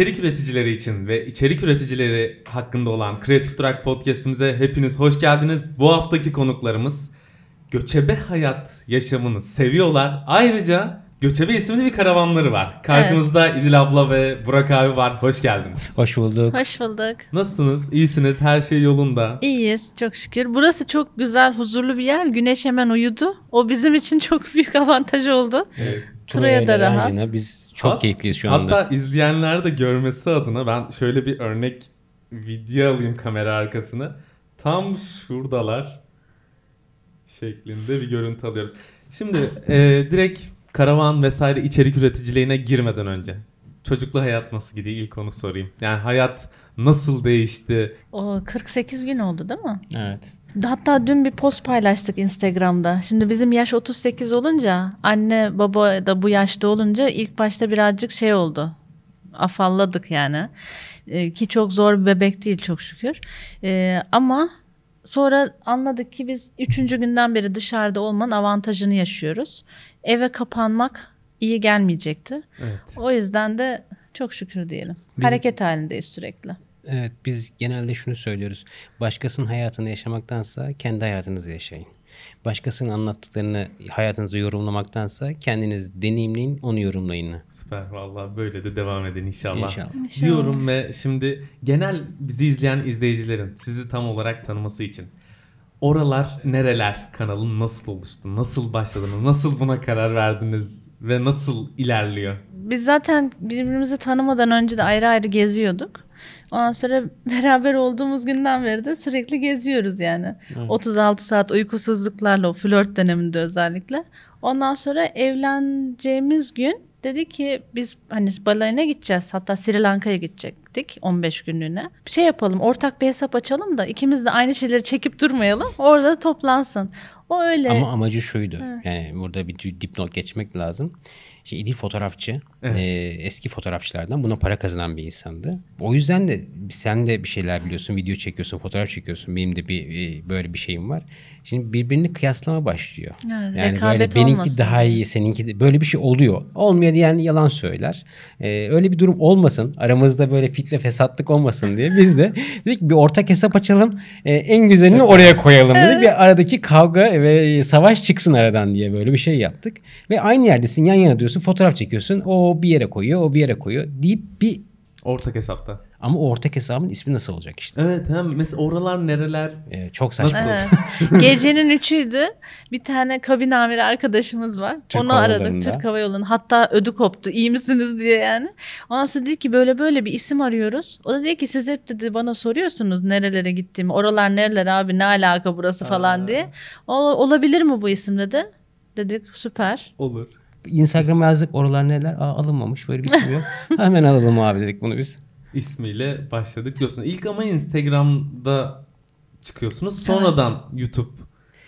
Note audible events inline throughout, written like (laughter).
İçerik üreticileri için ve içerik üreticileri hakkında olan Creative Track podcast'imize hepiniz hoş geldiniz. Bu haftaki konuklarımız göçebe hayat yaşamını seviyorlar. Ayrıca Göçebe isimli bir karavanları var. Karşımızda İdil abla ve Burak abi var. Hoş geldiniz. Hoş bulduk. Hoş bulduk. Nasılsınız? İyisiniz? Her şey yolunda. İyiyiz çok şükür. Burası çok güzel, huzurlu bir yer. Güneş hemen uyudu. O bizim için (laughs) çok büyük avantaj oldu. Evet. Turaya da rahat. Aynen, Biz çok Hat- keyifliyiz şu anda. Hatta izleyenler de görmesi adına ben şöyle bir örnek video alayım kamera arkasını. Tam şuradalar şeklinde bir görüntü alıyoruz. Şimdi e, direkt karavan vesaire içerik üreticiliğine girmeden önce çocuklu hayat nasıl gidiyor ilk onu sorayım. Yani hayat nasıl değişti? O 48 gün oldu değil mi? Evet. Hatta dün bir post paylaştık Instagram'da. Şimdi bizim yaş 38 olunca anne baba da bu yaşta olunca ilk başta birazcık şey oldu. Afalladık yani. Ee, ki çok zor bir bebek değil çok şükür. Ee, ama sonra anladık ki biz üçüncü günden beri dışarıda olmanın avantajını yaşıyoruz. Eve kapanmak iyi gelmeyecekti. Evet. O yüzden de çok şükür diyelim. Biz- Hareket halindeyiz sürekli. Evet biz genelde şunu söylüyoruz. Başkasının hayatını yaşamaktansa kendi hayatınızı yaşayın. Başkasının anlattıklarını hayatınızda yorumlamaktansa kendiniz deneyimleyin onu yorumlayın. Süper vallahi böyle de devam edin inşallah. İnşallah. İnşallah. Diyorum ve şimdi genel bizi izleyen izleyicilerin sizi tam olarak tanıması için Oralar Nereler kanalın nasıl oluştu? Nasıl başladınız? Nasıl buna karar verdiniz? Ve nasıl ilerliyor? Biz zaten birbirimizi tanımadan önce de ayrı ayrı geziyorduk. Ondan sonra (laughs) beraber olduğumuz günden beri de sürekli geziyoruz yani. 36 saat uykusuzluklarla o flört döneminde özellikle. Ondan sonra evleneceğimiz gün dedi ki biz hani balayına gideceğiz. Hatta Sri Lanka'ya gidecektik 15 günlüğüne. Bir şey yapalım ortak bir hesap açalım da ikimiz de aynı şeyleri çekip durmayalım. Orada toplansın. O öyle. Ama amacı şuydu. Yani burada bir dip- dipnot geçmek lazım. İşte İdil fotoğrafçı. Evet. e, eski fotoğrafçılardan buna para kazanan bir insandı. O yüzden de sen de bir şeyler biliyorsun. Video çekiyorsun, fotoğraf çekiyorsun. Benim de bir e, böyle bir şeyim var. Şimdi birbirini kıyaslama başlıyor. Evet, yani böyle benimki olmasın daha iyi, seninki de böyle bir şey oluyor. Olmuyor diyen yalan söyler. Ee, öyle bir durum olmasın. Aramızda böyle fitne fesatlık olmasın diye biz de (laughs) dedik bir ortak hesap açalım. Ee, en güzelini oraya koyalım dedik. Bir aradaki kavga ve savaş çıksın aradan diye böyle bir şey yaptık. Ve aynı yerdesin yan yana diyorsun fotoğraf çekiyorsun. O bir yere koyuyor, o bir yere koyuyor deyip bir Ortak hesapta. Ama o ortak hesabın ismi nasıl olacak işte? Evet hem mesela oralar nereler? Ee, çok saçma. Nasıl? Evet. (laughs) Gecenin üçüydü. Bir tane kabin amiri arkadaşımız var. Türk Onu Hava aradık. Türk Hava Yolları'nın. Hatta ödü koptu. İyi misiniz diye yani. Ondan sonra dedi ki böyle böyle bir isim arıyoruz. O da dedi ki siz hep dedi bana soruyorsunuz nerelere gittiğimi. Oralar nereler abi ne alaka burası falan Aa. diye. O, olabilir mi bu isim dedi. Dedik süper. Olur. Instagram'a yazdık oralar neler? Aa, alınmamış böyle bir isim yok. (laughs) Hemen alalım abi dedik bunu biz. İsmiyle başladık diyorsun. İlk ama Instagram'da çıkıyorsunuz. Sonradan YouTube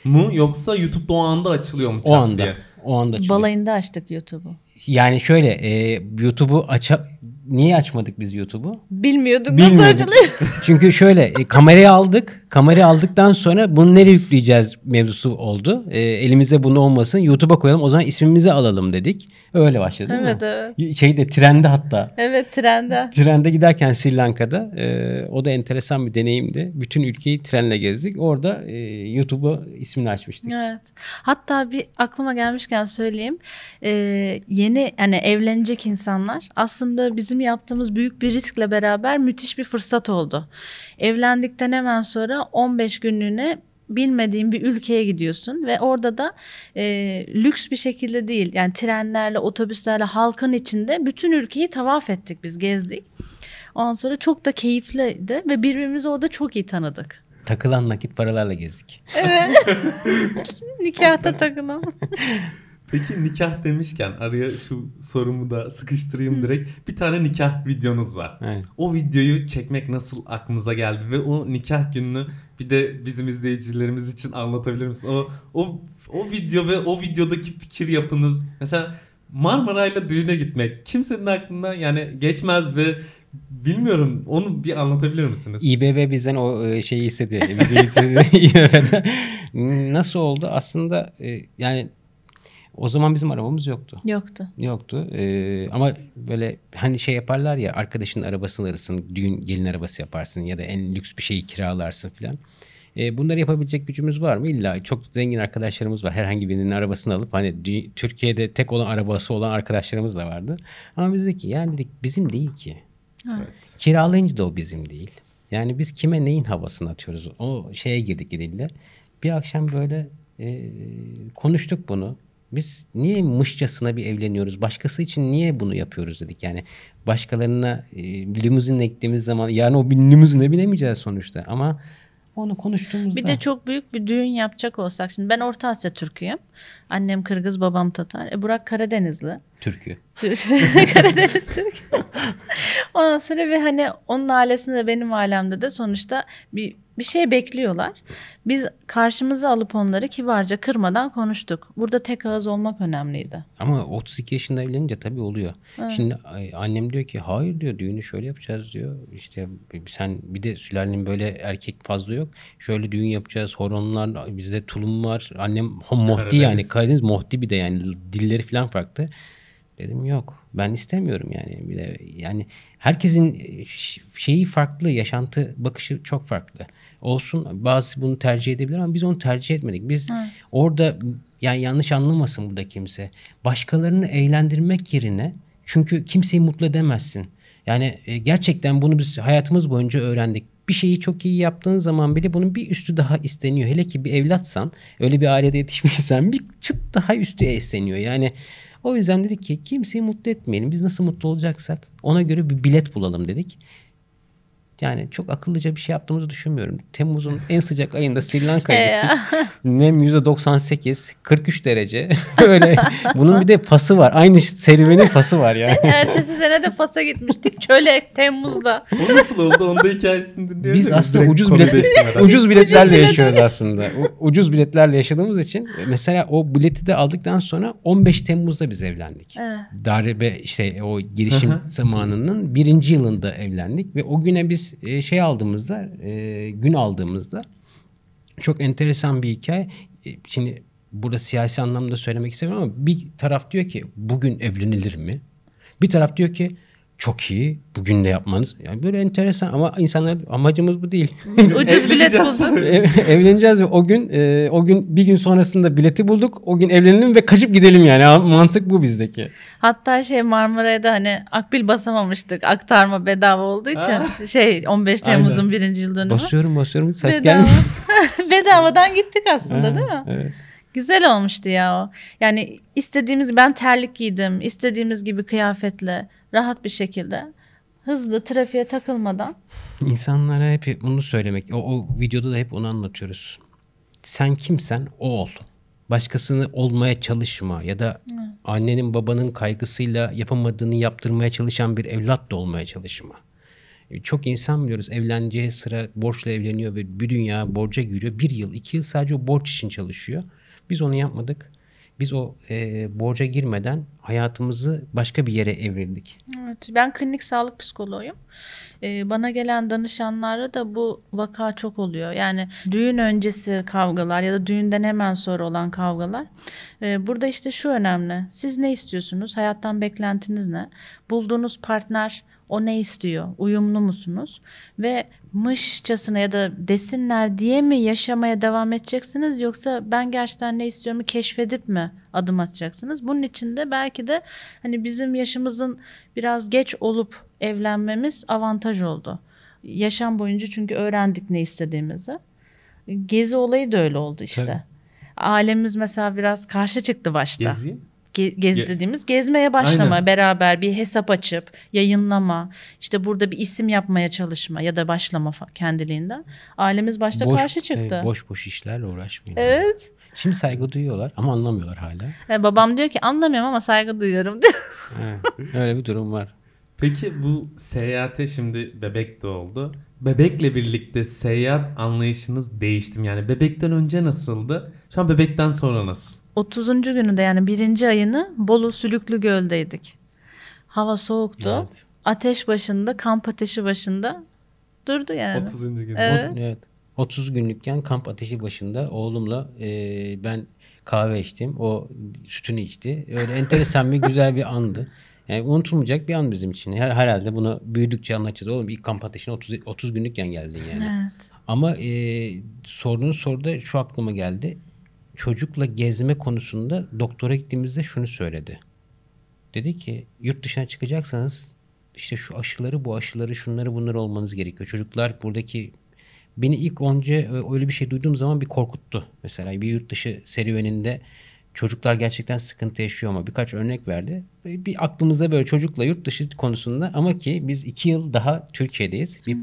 mu yoksa YouTube'da o anda açılıyor mu? O anda. diye? O anda açılıyor. Balayında açtık YouTube'u. Yani şöyle e, YouTube'u aça niye açmadık biz YouTube'u? Bilmiyorduk nasıl Bilmiyorduk. açılıyor. Çünkü şöyle e, kamerayı aldık. Kamerayı aldıktan sonra bunu nereye yükleyeceğiz mevzusu oldu. E, elimize bunu olmasın. YouTube'a koyalım. O zaman ismimizi alalım dedik. Öyle başladı değil evet mi? evet. Şeyde trende hatta. Evet trende. Trende giderken Sri Lanka'da e, o da enteresan bir deneyimdi. Bütün ülkeyi trenle gezdik. Orada e, YouTube'a ismini açmıştık. Evet. Hatta bir aklıma gelmişken söyleyeyim. Ee, yeni yani evlenecek insanlar aslında bizim yaptığımız büyük bir riskle beraber müthiş bir fırsat oldu. Evlendikten hemen sonra 15 günlüğüne bilmediğin bir ülkeye gidiyorsun ve orada da e, lüks bir şekilde değil yani trenlerle otobüslerle halkın içinde bütün ülkeyi tavaf ettik biz gezdik. Ondan sonra çok da keyifliydi ve birbirimizi orada çok iyi tanıdık. Takılan nakit paralarla gezdik. Evet. (laughs) Nikahta takılan. (laughs) Peki nikah demişken araya şu sorumu da sıkıştırayım direkt. Bir tane nikah videonuz var. Evet. O videoyu çekmek nasıl aklınıza geldi ve o nikah gününü bir de bizim izleyicilerimiz için anlatabilir misin? O o o video ve o videodaki fikir yapınız mesela Marmaray'la düğüne gitmek kimsenin aklına yani geçmez ve bilmiyorum onu bir anlatabilir misiniz? İBB bizden o e, şeyi istedi. Videoyu istedi. (laughs) (laughs) Nasıl oldu? Aslında e, yani O zaman bizim arabamız yoktu. Yoktu. Yoktu. Ee, ama böyle hani şey yaparlar ya arkadaşının arabasını alırsın, düğün gelin arabası yaparsın ya da en lüks bir şeyi kiralarsın filan. Ee, bunları yapabilecek gücümüz var mı? İlla çok zengin arkadaşlarımız var. Herhangi birinin arabasını alıp hani Türkiye'de tek olan arabası olan arkadaşlarımız da vardı. Ama biz dedik ki yani dedik bizim değil ki. Evet. Kiralayınca da o bizim değil. Yani biz kime neyin havasını atıyoruz? O şeye girdik gidiyle. Bir akşam böyle e, konuştuk bunu. Biz niye mışçasına bir evleniyoruz? Başkası için niye bunu yapıyoruz dedik. Yani başkalarına e, limuzinle gittiğimiz zaman yarın o bir limuzinle binemeyeceğiz sonuçta. Ama onu konuştuğumuzda... Bir de çok büyük bir düğün yapacak olsak şimdi ben Orta Asya Türk'üyüm. Annem Kırgız, babam Tatar. E Burak Karadenizli. Türkü. Türk- (laughs) Karadeniz Türk. Ondan sonra ve hani onun ailesinde de benim ailemde de sonuçta bir bir şey bekliyorlar. Biz karşımıza alıp onları kibarca kırmadan konuştuk. Burada tek ağız olmak önemliydi. Ama 32 yaşında evlenince tabii oluyor. Şimdi ay- annem diyor ki hayır diyor düğünü şöyle yapacağız diyor. İşte sen bir de sülalenin böyle erkek fazla yok. Şöyle düğün yapacağız. Horonlar bizde tulum var. Annem mohdi yani Karadeniz. Karadeniz mohdi bir de yani dilleri falan farklı. Dedim yok ben istemiyorum yani. Bir de yani herkesin ş- şeyi farklı yaşantı bakışı çok farklı. Olsun bazı bunu tercih edebilir ama biz onu tercih etmedik. Biz orada yani yanlış anlamasın burada kimse. Başkalarını eğlendirmek yerine çünkü kimseyi mutlu edemezsin. Yani e, gerçekten bunu biz hayatımız boyunca öğrendik. Bir şeyi çok iyi yaptığın zaman bile bunun bir üstü daha isteniyor. Hele ki bir evlatsan, öyle bir ailede yetişmişsen bir çıt daha üstü isteniyor. Yani o yüzden dedik ki kimseyi mutlu etmeyelim. Biz nasıl mutlu olacaksak ona göre bir bilet bulalım dedik. Yani çok akıllıca bir şey yaptığımızı düşünmüyorum. Temmuz'un en sıcak ayında Sri Lanka'ya E gittik. Nem %98, 43 derece. (laughs) Öyle. Bunun bir de pası var. Aynı serüvenin pası var yani. (laughs) Ertesi sene de Fas'a gitmiştik. Çöle Temmuz'da. (laughs) O nasıl oldu? Onda hikayesini dinliyoruz. Biz aslında ucuz bilet ucuz biletlerle bilet- yaşıyoruz aslında. U- ucuz biletlerle yaşadığımız için mesela o bileti de aldıktan sonra 15 Temmuz'da biz evlendik. Evet. Darbe işte o girişim zamanının birinci yılında evlendik ve o güne biz e, şey aldığımızda e, gün aldığımızda çok enteresan bir hikaye. E, Şimdi burada siyasi anlamda söylemek istemiyorum ama bir taraf diyor ki bugün evlenilir mi? Bir taraf diyor ki çok iyi bugün de yapmanız. Yani böyle enteresan ama insanlar amacımız bu değil. Biz ucuz bilet bulduk. (laughs) Ev- evleneceğiz ve o gün e, o gün bir gün sonrasında bileti bulduk. O gün evlenelim ve kaçıp gidelim yani. Ha- Mantık bu bizdeki. Hatta şey Marmara'da hani akbil basamamıştık. Aktarma bedava olduğu için. Şey 15 Temmuz'un Aynen. birinci yıl dönümü. Basıyorum basıyorum ses Bedava. gelmiyor. (laughs) Bedavadan gittik aslında Ha, değil mi? Evet. Güzel olmuştu ya o. Yani istediğimiz ben terlik giydim. istediğimiz gibi kıyafetle rahat bir şekilde hızlı trafiğe takılmadan İnsanlara hep bunu söylemek. O, o videoda da hep onu anlatıyoruz. Sen kimsen o ol. Başkasını olmaya çalışma ya da annenin babanın kaygısıyla yapamadığını yaptırmaya çalışan bir evlat da olmaya çalışma. E, Çok insan biliyoruz evleneceği sıra borçla evleniyor ve bir dünya borca giriyor. Bir yıl, iki yıl sadece o borç için çalışıyor. Biz onu yapmadık. Biz o e, borca girmeden hayatımızı başka bir yere evrildik. Evet, ben klinik sağlık psikoloğuyum. Ee, bana gelen danışanlara da bu vaka çok oluyor. Yani düğün öncesi kavgalar ya da düğünden hemen sonra olan kavgalar. Ee, burada işte şu önemli. Siz ne istiyorsunuz? Hayattan beklentiniz ne? Bulduğunuz partner o ne istiyor? Uyumlu musunuz? Ve mışçasına ya da desinler diye mi yaşamaya devam edeceksiniz yoksa ben gerçekten ne istiyorumu keşfedip mi adım atacaksınız? Bunun için de belki de hani bizim yaşımızın biraz geç olup evlenmemiz avantaj oldu. Yaşam boyunca çünkü öğrendik ne istediğimizi. Gezi olayı da öyle oldu işte. Tabii. Ailemiz mesela biraz karşı çıktı başta. Gezi. Ge- gez Ge- dediğimiz gezmeye başlama, Aynen. beraber bir hesap açıp yayınlama, işte burada bir isim yapmaya çalışma ya da başlama kendiliğinden. Ailemiz başta karşı çıktı. e, boş boş işlerle uğraşmayın. Evet. Şimdi saygı duyuyorlar ama anlamıyorlar hala. E, babam diyor ki anlamıyorum ama saygı duyuyorum. (laughs) Evet, Öyle bir durum var. Peki bu seyahate şimdi bebek de oldu. Bebekle birlikte seyahat anlayışınız değişti mi? Yani bebekten önce nasıldı? Şu an bebekten sonra nasıl? 30. gününde yani birinci ayını Bolu Sülüklü Göl'deydik. Hava soğuktu. Evet. Ateş başında, kamp ateşi başında durdu yani. 30. gün. Evet. O- evet. 30 günlükken kamp ateşi başında oğlumla e, ben kahve içtim. O sütünü içti. Öyle enteresan bir güzel bir andı. Yani unutulmayacak bir an bizim için. Her, herhalde bunu büyüdükçe anlatacağız. Oğlum ilk kamp ateşine 30, 30 günlükken geldin yani. Evet. Ama e, sorduğunuz soruda şu aklıma geldi. Çocukla gezme konusunda doktora gittiğimizde şunu söyledi. Dedi ki yurt dışına çıkacaksanız işte şu aşıları bu aşıları şunları bunları olmanız gerekiyor. Çocuklar buradaki beni ilk önce e, öyle bir şey duyduğum zaman bir korkuttu. Mesela bir yurt dışı serüveninde çocuklar gerçekten sıkıntı yaşıyor ama birkaç örnek verdi. Bir aklımıza böyle çocukla yurt dışı konusunda ama ki biz iki yıl daha Türkiye'deyiz. Bir,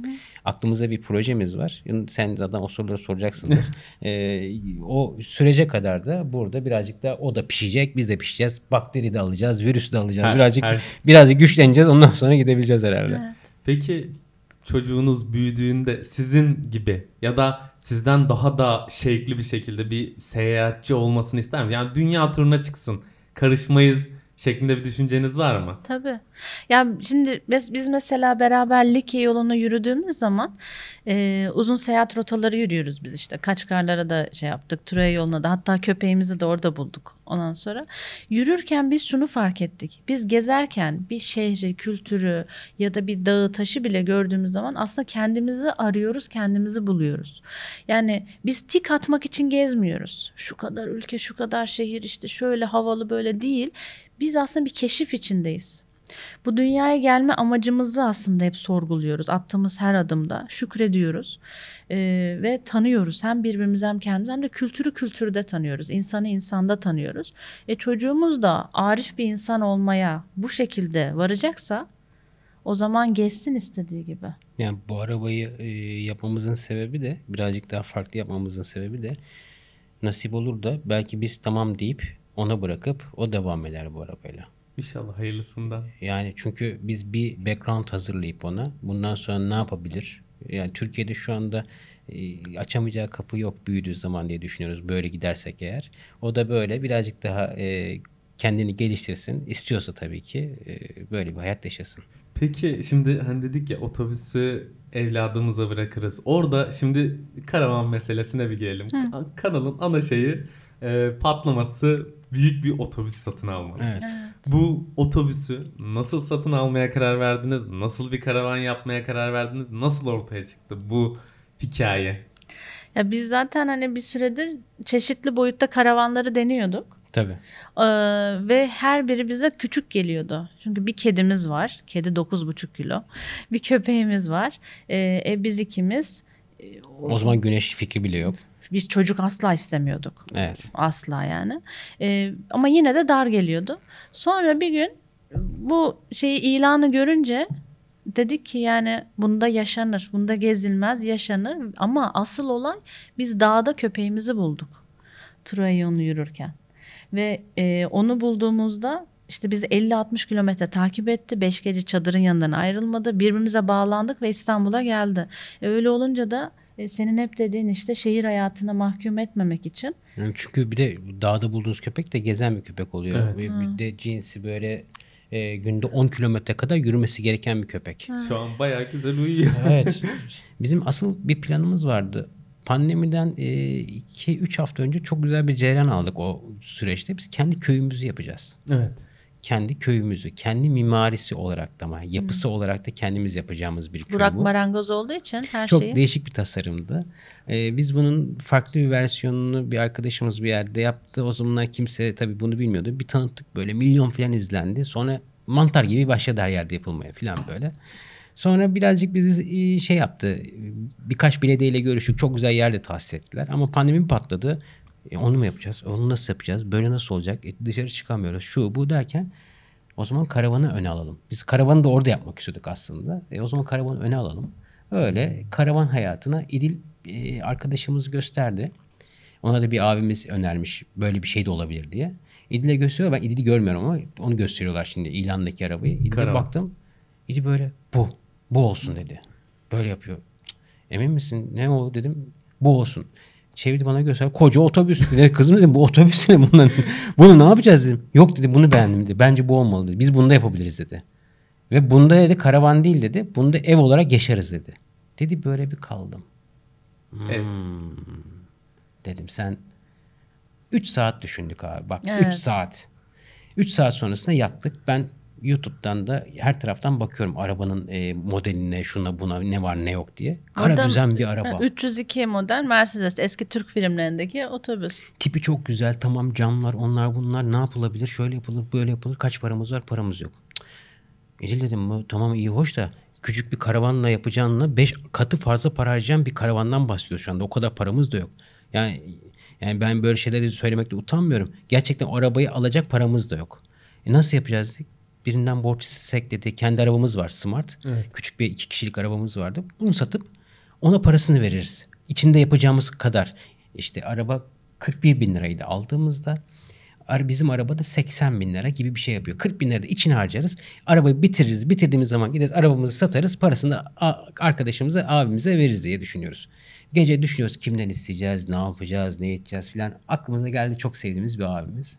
aklımıza bir projemiz var. Sen zaten o soruları soracaksındır. (laughs) ee, o sürece kadar da burada birazcık da o da pişecek. Biz de pişeceğiz. Bakteri de alacağız. Virüs de alacağız. Her- birazcık her- birazcık güçleneceğiz. Ondan sonra gidebileceğiz herhalde. Evet. Peki çocuğunuz büyüdüğünde sizin gibi ya da sizden daha da şevkli bir şekilde bir seyahatçi olmasını ister misiniz? Yani dünya turuna çıksın, karışmayız şeklinde bir düşünceniz var mı? Tabii. Ya şimdi biz, biz mesela beraber Likya yolunu yürüdüğümüz zaman e, uzun seyahat rotaları yürüyoruz biz işte. Kaçkarlara da şey yaptık. Troya yoluna da hatta köpeğimizi de orada bulduk. Ondan sonra yürürken biz şunu fark ettik. Biz gezerken bir şehri, kültürü ya da bir dağı, taşı bile gördüğümüz zaman aslında kendimizi arıyoruz, kendimizi buluyoruz. Yani biz tik atmak için gezmiyoruz. Şu kadar ülke, şu kadar şehir işte şöyle havalı böyle değil. Biz aslında bir keşif içindeyiz. Bu dünyaya gelme amacımızı aslında hep sorguluyoruz. Attığımız her adımda şükrediyoruz Ee, ve tanıyoruz. Hem birbirimizi hem kendimizi hem de kültürü kültürde tanıyoruz. İnsanı insanda tanıyoruz. E çocuğumuz da arif bir insan olmaya bu şekilde varacaksa o zaman gezsin istediği gibi. Yani bu arabayı e, yapmamızın sebebi de birazcık daha farklı yapmamızın sebebi de nasip olur da belki biz tamam deyip ona bırakıp o devam eder bu arabayla. İnşallah hayırlısından. Yani çünkü biz bir background hazırlayıp ona bundan sonra ne yapabilir? Yani Türkiye'de şu anda e, açamayacağı kapı yok büyüdüğü zaman diye düşünüyoruz böyle gidersek eğer. O da böyle birazcık daha e, kendini geliştirsin. istiyorsa tabii ki e, böyle bir hayat yaşasın. Peki şimdi hani dedik ya otobüsü evladımıza bırakırız. Orada şimdi karavan meselesine bir gelelim. Ka- Kanalın ana şeyi e, patlaması büyük bir otobüs satın almanız. Evet. Bu otobüsü nasıl satın almaya karar verdiniz? Nasıl bir karavan yapmaya karar verdiniz? Nasıl ortaya çıktı bu hikaye? Ya biz zaten hani bir süredir çeşitli boyutta karavanları deniyorduk. Tabii. Ee, ve her biri bize küçük geliyordu. Çünkü bir kedimiz var. Kedi 9,5 kilo. Bir köpeğimiz var. Ee, e, biz ikimiz. O zaman güneş fikri bile yok. Biz çocuk asla istemiyorduk. Evet. Asla yani. Ee, ama yine de dar geliyordu. Sonra bir gün bu şeyi ilanı görünce dedik ki yani bunda yaşanır. Bunda gezilmez yaşanır. Ama asıl olay biz dağda köpeğimizi bulduk. Troya yolunu yürürken. Ve e, onu bulduğumuzda işte bizi 50-60 kilometre takip etti. Beş gece çadırın yanından ayrılmadı. Birbirimize bağlandık ve İstanbul'a geldi. E, öyle olunca da e, senin hep dediğin işte şehir hayatına mahkum etmemek için Yani çünkü bir de dağda bulduğunuz köpek de gezen bir köpek oluyor. Evet. Ve Bir de cinsi böyle e, günde 10 kilometre kadar yürümesi gereken bir köpek. Şu an bayağı güzel uyuyor. (laughs) Evet. Bizim asıl bir planımız vardı. Pandemiden 2-3 hafta önce çok güzel bir cereyan aldık o süreçte. Biz kendi köyümüzü yapacağız. Evet. Kendi köyümüzü, kendi mimarisi olarak da ama yapısı olarak da kendimiz yapacağımız bir köy Burak bu. marangoz olduğu için her Çok şeyi. değişik bir tasarımdı. Ee, biz bunun farklı bir versiyonunu bir arkadaşımız bir yerde yaptı. O zamanlar kimse tabii bunu bilmiyordu. Bir tanıttık böyle milyon falan izlendi. Sonra mantar gibi başladı her yerde yapılmaya falan böyle. Sonra birazcık bizi şey yaptı. Birkaç belediyeyle görüştük. Çok güzel yerde tahsis ettiler. Ama pandemi patladı. E, onu mu yapacağız? Onu nasıl yapacağız? Böyle nasıl olacak? E, dışarı çıkamıyoruz. Şu bu derken o zaman karavanı öne alalım. Biz karavanı da orada yapmak istiyorduk aslında. E, o zaman karavanı öne alalım. Öyle karavan hayatına İdil e, arkadaşımız gösterdi. Ona da bir abimiz önermiş böyle bir şey de olabilir diye. İdil'e gösteriyor. Ben İdil'i görmüyorum ama onu gösteriyorlar şimdi ilandaki arabayı. İdil'e baktım. İdil böyle bu. Bu olsun dedi. Böyle yapıyor. Emin misin? Ne o dedim. Bu olsun. Çevirdi bana göster. Koca otobüs. Kızım dedim bu otobüs ne bundan? Bunu ne yapacağız dedim. Yok dedi bunu beğendim dedi. Bence bu olmalı dedi. Biz bunda yapabiliriz dedi. Ve bunda dedi karavan değil dedi. Bunda ev olarak yaşarız dedi. Dedi böyle bir kaldım. Ev. Hmm. Dedim sen 3 saat düşündük abi bak 3 Evet. saat. 3 saat sonrasında yattık. Ben YouTube'dan da her taraftan bakıyorum arabanın e, modeline, şuna buna ne var ne yok diye. Kara Orada- düzen bir araba. Ha, 302 model Mercedes eski Türk filmlerindeki otobüs. Tipi çok güzel tamam camlar onlar bunlar ne yapılabilir şöyle yapılır böyle yapılır kaç paramız var paramız yok. Edil dedim bu tamam iyi hoş da küçük bir karavanla yapacağınla 5 katı fazla para harcayan bir karavandan bahsediyoruz şu anda o kadar paramız da yok. Yani yani ben böyle şeyleri söylemekte utanmıyorum. Gerçekten arabayı alacak paramız da yok. E nasıl yapacağız? Birinden borç istesek dedi. Kendi arabamız var Smart. Küçük bir iki kişilik arabamız vardı. Bunu satıp ona parasını veririz. İçinde yapacağımız kadar. İşte araba 41 bin liraydı aldığımızda. Bizim araba da 80 bin lira gibi bir şey yapıyor. 40 bin lira da içine harcarız. Arabayı bitiririz. Bitirdiğimiz zaman gideriz arabamızı satarız. Parasını da arkadaşımıza, abimize veririz diye düşünüyoruz. Gece düşünüyoruz kimden isteyeceğiz, ne yapacağız, ne edeceğiz filan. Aklımıza geldi çok sevdiğimiz bir abimiz.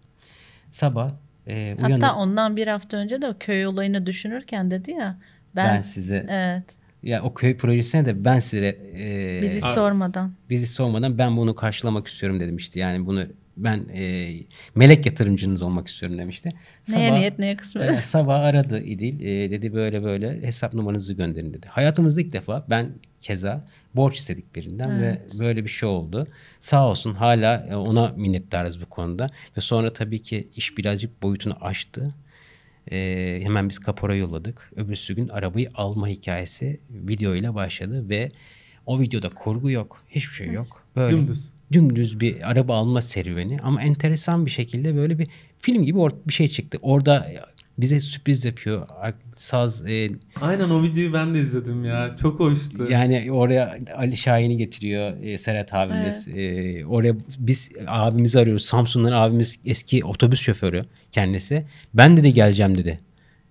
Sabah e, uyanıp Hatta ondan bir hafta önce de o köy olayını düşünürken dedi ya. ben, Ben, size evet ya o köy projesine de ben size e, bizi sormadan. bizi sormadan ben bunu karşılamak istiyorum demişti. Yani bunu ben e, melek yatırımcınız olmak istiyorum demişti. Neye Sabah- niyet neye kısmet. e, sabah aradı İdil. E, dedi böyle böyle hesap numaranızı gönderin dedi. Hayatımızda ilk defa ben keza borç istedik birinden Evet. ve böyle bir şey oldu. Sağ olsun hala e, ona minnettarız bu konuda. Ve sonra tabii ki iş birazcık boyutunu aştı. E, hemen biz kapora yolladık. Öbürsü gün arabayı alma hikayesi video ile başladı ve o videoda kurgu yok. Hiçbir şey yok. Böyle Dümdüz. Dümdüz bir araba alma serüveni ama enteresan bir şekilde böyle bir film gibi or- bir şey çıktı. Orada bize sürpriz yapıyor. Saz e, Aynen o videoyu ben de izledim ya. Çok hoştu. yani oraya Ali Şahin'i getiriyor e, Serhat abimiz. E, oraya biz abimizi arıyoruz. Samsun'dan abimiz eski otobüs şoförü kendisi. Ben dedi geleceğim dedi.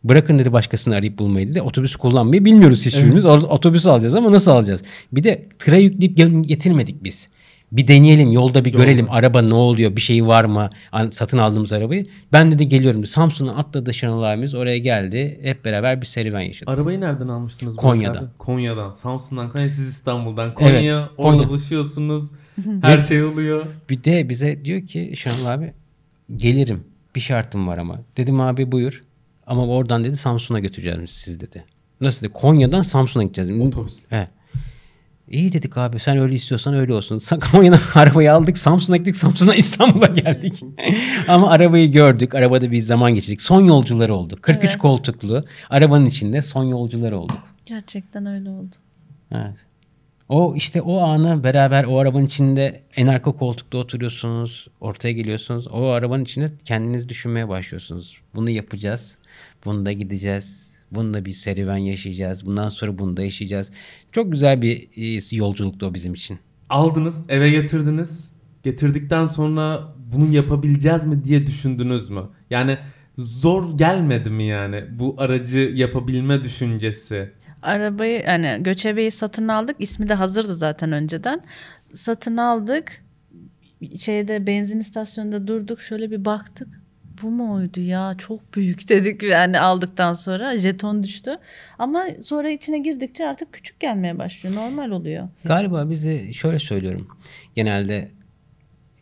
Bırakın dedi başkasını arayıp bulmayı dedi. Otobüs kullanmayı bilmiyoruz hiçbirimiz. Or- Otobüs alacağız ama nasıl alacağız? Bir de tıra yükleyip getirmedik biz. Bir deneyelim yolda bir Yolda. görelim araba ne oluyor bir şeyi var mı satın aldığımız arabayı. Ben dedi geliyorum. Samsun'a atladı Şenol abimiz oraya geldi. Hep beraber bir serüven yaşadık. Arabayı nereden almıştınız? Konya'dan. abi? Konya'dan. Samsun'dan. Konya siz İstanbul'dan. Konya. Evet, Orada Konya. buluşuyorsunuz. Her şey oluyor. Bir de bize diyor ki Şenol abi gelirim. Bir şartım var ama. Dedim abi buyur. Ama oradan dedi Samsun'a götüreceğiz siz dedi. Nasıl dedi? Konya'dan Samsun'a gideceğiz. Otobüs. He. İyi dedik abi sen öyle istiyorsan öyle olsun. (laughs) Konya'dan arabayı aldık Samsun'a gittik Samsun'dan İstanbul'a geldik. (laughs) Ama arabayı gördük. Arabada bir zaman geçirdik. Son yolcuları olduk. 43 Evet. koltuklu arabanın içinde son yolcuları olduk. Gerçekten öyle oldu. Evet. O işte o anı beraber o arabanın içinde en arka koltukta oturuyorsunuz. Ortaya geliyorsunuz. O arabanın içinde kendiniz düşünmeye başlıyorsunuz. Bunu yapacağız. Bunda gideceğiz. Bunda bir serüven yaşayacağız. Bundan sonra bunda yaşayacağız. Çok güzel bir e, yolculuktu o bizim için. Aldınız, eve getirdiniz. Getirdikten sonra bunu yapabileceğiz mi diye düşündünüz mü? Yani zor gelmedi mi yani bu aracı yapabilme düşüncesi? Arabayı yani göçebeyi satın aldık. İsmi de hazırdı zaten önceden. Satın aldık. Şeyde benzin istasyonunda durduk. Şöyle bir baktık. Bu mu oydu ya? Çok büyük (laughs) dedik yani aldıktan sonra. Jeton düştü. Ama sonra içine girdikçe artık küçük gelmeye başlıyor. Normal oluyor. Galiba bizi şöyle söylüyorum. Genelde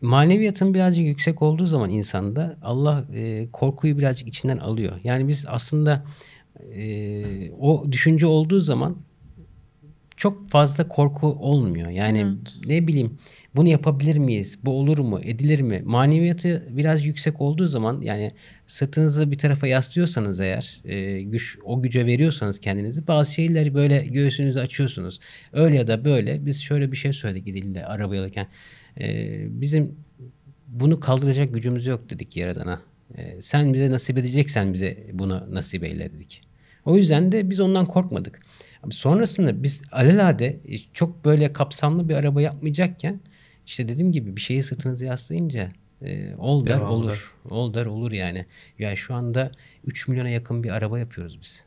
maneviyatın birazcık yüksek olduğu zaman insanda Allah e, korkuyu birazcık içinden alıyor. Yani biz aslında e, o düşünce olduğu zaman çok fazla korku olmuyor. Yani ne bileyim bunu yapabilir miyiz? Bu olur mu? Edilir mi? Maneviyatı biraz yüksek olduğu zaman yani sırtınızı bir tarafa yaslıyorsanız eğer e, güç o güce veriyorsanız kendinizi bazı şeyleri böyle göğsünüzü açıyorsunuz. Öyle ya da böyle biz şöyle bir şey söyledik İdil'de arabaya alırken. E, bizim bunu kaldıracak gücümüz yok dedik Yaradan'a. E, sen bize nasip edeceksen bize bunu nasip eyle dedik. O yüzden de biz ondan korkmadık. Sonrasında biz alelade e, çok böyle kapsamlı bir araba yapmayacakken işte dediğim gibi bir şeyi sırtınıza yaslayınca e, ol der Devamlı. olur. Ol der olur yani. Yani şu anda 3 milyona yakın bir araba yapıyoruz biz.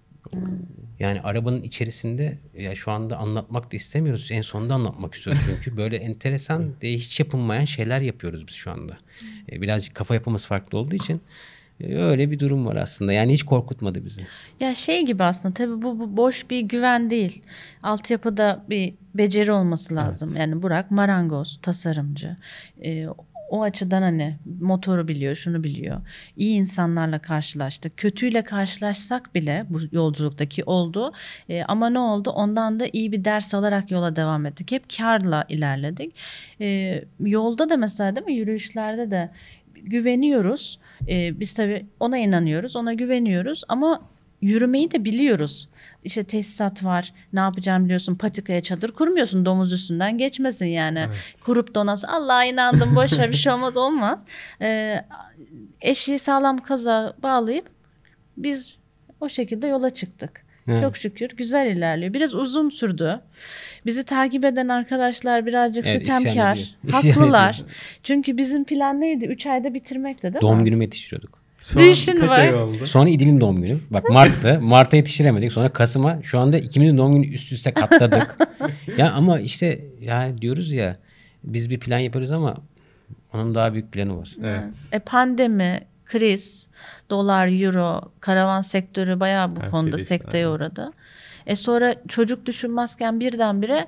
Yani arabanın içerisinde ya şu anda anlatmak da istemiyoruz. En sonunda anlatmak istiyoruz çünkü (laughs) böyle enteresan hiç yapılmayan şeyler yapıyoruz biz şu anda. E, birazcık kafa yapımız farklı olduğu için öyle bir durum var aslında. Yani hiç korkutmadı bizi. Ya şey gibi aslında tabii bu, bu boş bir güven değil. Altyapıda bir beceri olması lazım. Yani Burak marangoz, tasarımcı. Ee, o açıdan hani motoru biliyor, şunu biliyor. İyi insanlarla karşılaştık. Kötüyle karşılaşsak bile bu yolculuktaki oldu. E, ama ne oldu? Ondan da iyi bir ders alarak yola devam ettik. Hep karla ilerledik. E, yolda da mesela değil mi yürüyüşlerde de güveniyoruz. E, biz tabii ona inanıyoruz, ona güveniyoruz ama yürümeyi de biliyoruz. İşte tesisat var. Ne yapacağım biliyorsun. Patikaya çadır kurmuyorsun. Domuz üstünden geçmesin yani. Evet. Kurup sonra Allah'a inandım boş ver bir şey olmaz olmaz. Ee, eşiği sağlam kaza bağlayıp biz o şekilde yola çıktık. Evet. Çok şükür güzel ilerliyor. Biraz uzun sürdü. Bizi takip eden arkadaşlar birazcık Evet, isyan sitemkar. (laughs) İsyan Haklılar. ediyor. Çünkü bizim plan neydi? 3 ayda bitirmekti değil Doğum mi? günüme yetiştiriyorduk. Şu an Düşün kaç ay oldu? Sonra İdil'in doğum günü. Bak Mart'tı. (laughs) Mart'a yetiştiremedik. Sonra Kasım'a. Şu anda ikimizin doğum günü üst üste katladık. (laughs) ya ama işte ya diyoruz ya biz bir plan yapıyoruz ama onun daha büyük planı var. Evet. E, pandemi, kriz, dolar, euro, karavan sektörü bayağı bu Her şey konuda değişti, sekteye uğradı. E sonra çocuk düşünmezken birdenbire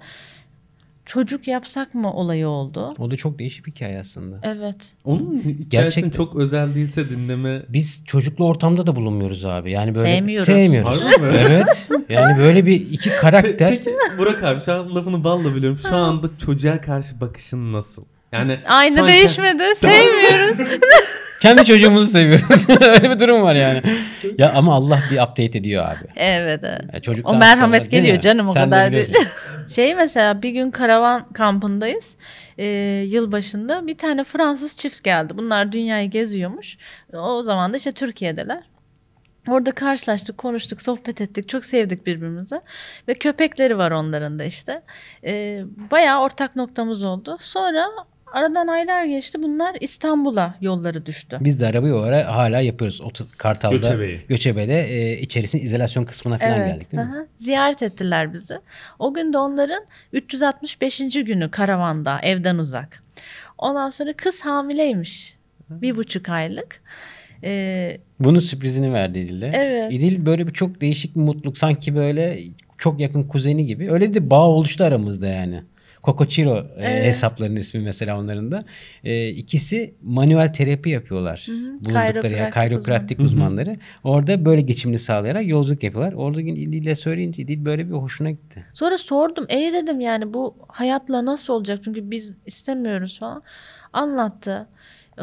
çocuk yapsak mı olayı oldu. O da çok değişik bir hikaye aslında. Evet. Onun hikayesinin Gerçekten. çok özel değilse dinleme Biz çocuklu ortamda da bulunmuyoruz abi. Yani böyle Sevmiyoruz. sevmiyoruz. Harbi mi? evet. Yani böyle bir iki karakter. Peki Burak abi şu an lafını balla biliyorum. Şu anda çocuğa karşı bakışın nasıl? Yani Aynı değişmedi. Sevmiyoruz. (laughs) Kendi çocuğumuzu seviyoruz. (laughs) Öyle bir durum var yani. Ya ama Allah bir update ediyor abi. evet, evet. Ya çocuktan O merhamet sonra- geliyor canım o Sen kadar değil. (laughs) Şey mesela bir gün karavan kampındayız. Ee, yılbaşında bir tane Fransız çift geldi. Bunlar dünyayı geziyormuş. O zaman da işte Türkiye'deler. Orada karşılaştık, konuştuk, sohbet ettik. Çok sevdik birbirimizi. Ve köpekleri var onların da işte. Ee, bayağı ortak noktamız oldu. Sonra aradan aylar geçti. Bunlar İstanbul'a yolları düştü. Biz de arabayı o ara hala yapıyoruz. O Kartal'da, Göçebe'yi. Göçebe'de e, içerisinde izolasyon kısmına falan geldik değil mi? Ziyaret ettiler bizi. O gün de onların 365. günü karavanda, evden uzak. Ondan sonra kız hamileymiş. Bir buçuk aylık. Ee, Bunun sürprizini verdi İdil'de. Evet. İdil böyle bir çok değişik bir mutluluk. Sanki böyle çok yakın kuzeni gibi. Öyle bir bağ oluştu aramızda yani. Kokochiro e, Evet. hesaplarının ismi mesela onların da. E, ikisi manuel terapi yapıyorlar. Hı hı. Bulundukları ya Kayropraktik kayropraktik uzmanları. Orada böyle geçimini sağlayarak yolculuk yapıyorlar. Orada gün İdil'le söyleyince İdil böyle bir hoşuna gitti. sonra sordum. E dedim yani bu hayatla nasıl olacak? Çünkü biz istemiyoruz falan. Anlattı.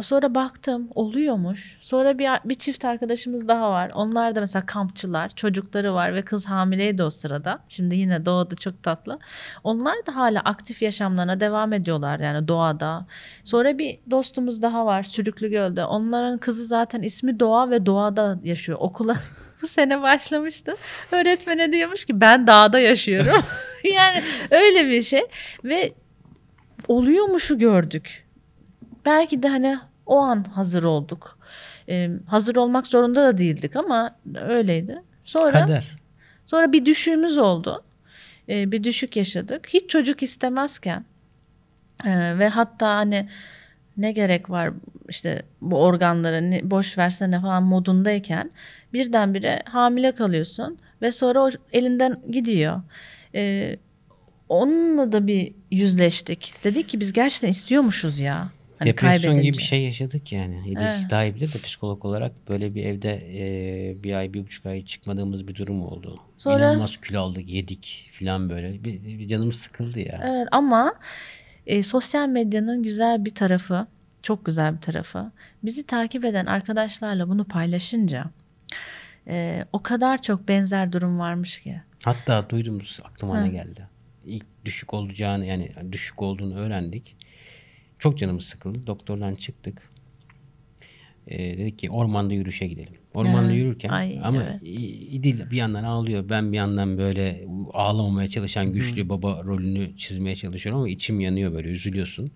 Sonra baktım oluyormuş. Sonra bir, bir çift arkadaşımız daha var. Onlar da mesela kampçılar. Çocukları var ve kız hamileydi o sırada. Şimdi yine doğdu çok tatlı. Onlar da hala aktif yaşamlarına devam ediyorlar yani doğada. Sonra bir dostumuz daha var Sülüklü Göl'de. Onların kızı zaten ismi Doğa ve doğada yaşıyor. Okula (laughs) bu sene başlamıştı. Öğretmene diyormuş ki ben dağda yaşıyorum. (laughs) yani öyle bir şey ve oluyormuşu gördük. Belki de hani o an hazır olduk. Ee, hazır olmak zorunda da değildik ama öyleydi. Sonra Kader. Sonra bir düşüğümüz oldu. Ee, bir düşük yaşadık. Hiç çocuk istemezken ee, ve hatta hani ne gerek var işte bu organları ne- boş versene falan modundayken birdenbire hamile kalıyorsun ve sonra o elinden gidiyor. Ee, onunla da bir yüzleştik. Dedik ki biz gerçekten istiyormuşuz ya. Hani Depresyon gibi kaybedince. bir şey yaşadık yani. Evet. daha bilir de psikolog olarak böyle bir evde e, bir ay bir buçuk ay çıkmadığımız bir durum oldu. Sonra- İnanılmaz kilo aldık yedik falan böyle. Bir, bir canımız sıkıldı ya. Evet ama e, sosyal medyanın güzel bir tarafı, çok güzel bir tarafı. Bizi takip eden arkadaşlarla bunu paylaşınca e, o kadar çok benzer durum varmış ki. Hatta duyduğumuz aklıma Ha. ne geldi. İlk düşük olacağını yani düşük olduğunu öğrendik. Çok canımız sıkıldı. Doktordan çıktık. Ee, dedik ki ormanda yürüyüşe gidelim. Ormanda yürürken ay, ama evet. İdil bir yandan ağlıyor. Ben bir yandan böyle ağlamamaya çalışan güçlü baba rolünü çizmeye çalışıyorum ama içim yanıyor böyle üzülüyorsun.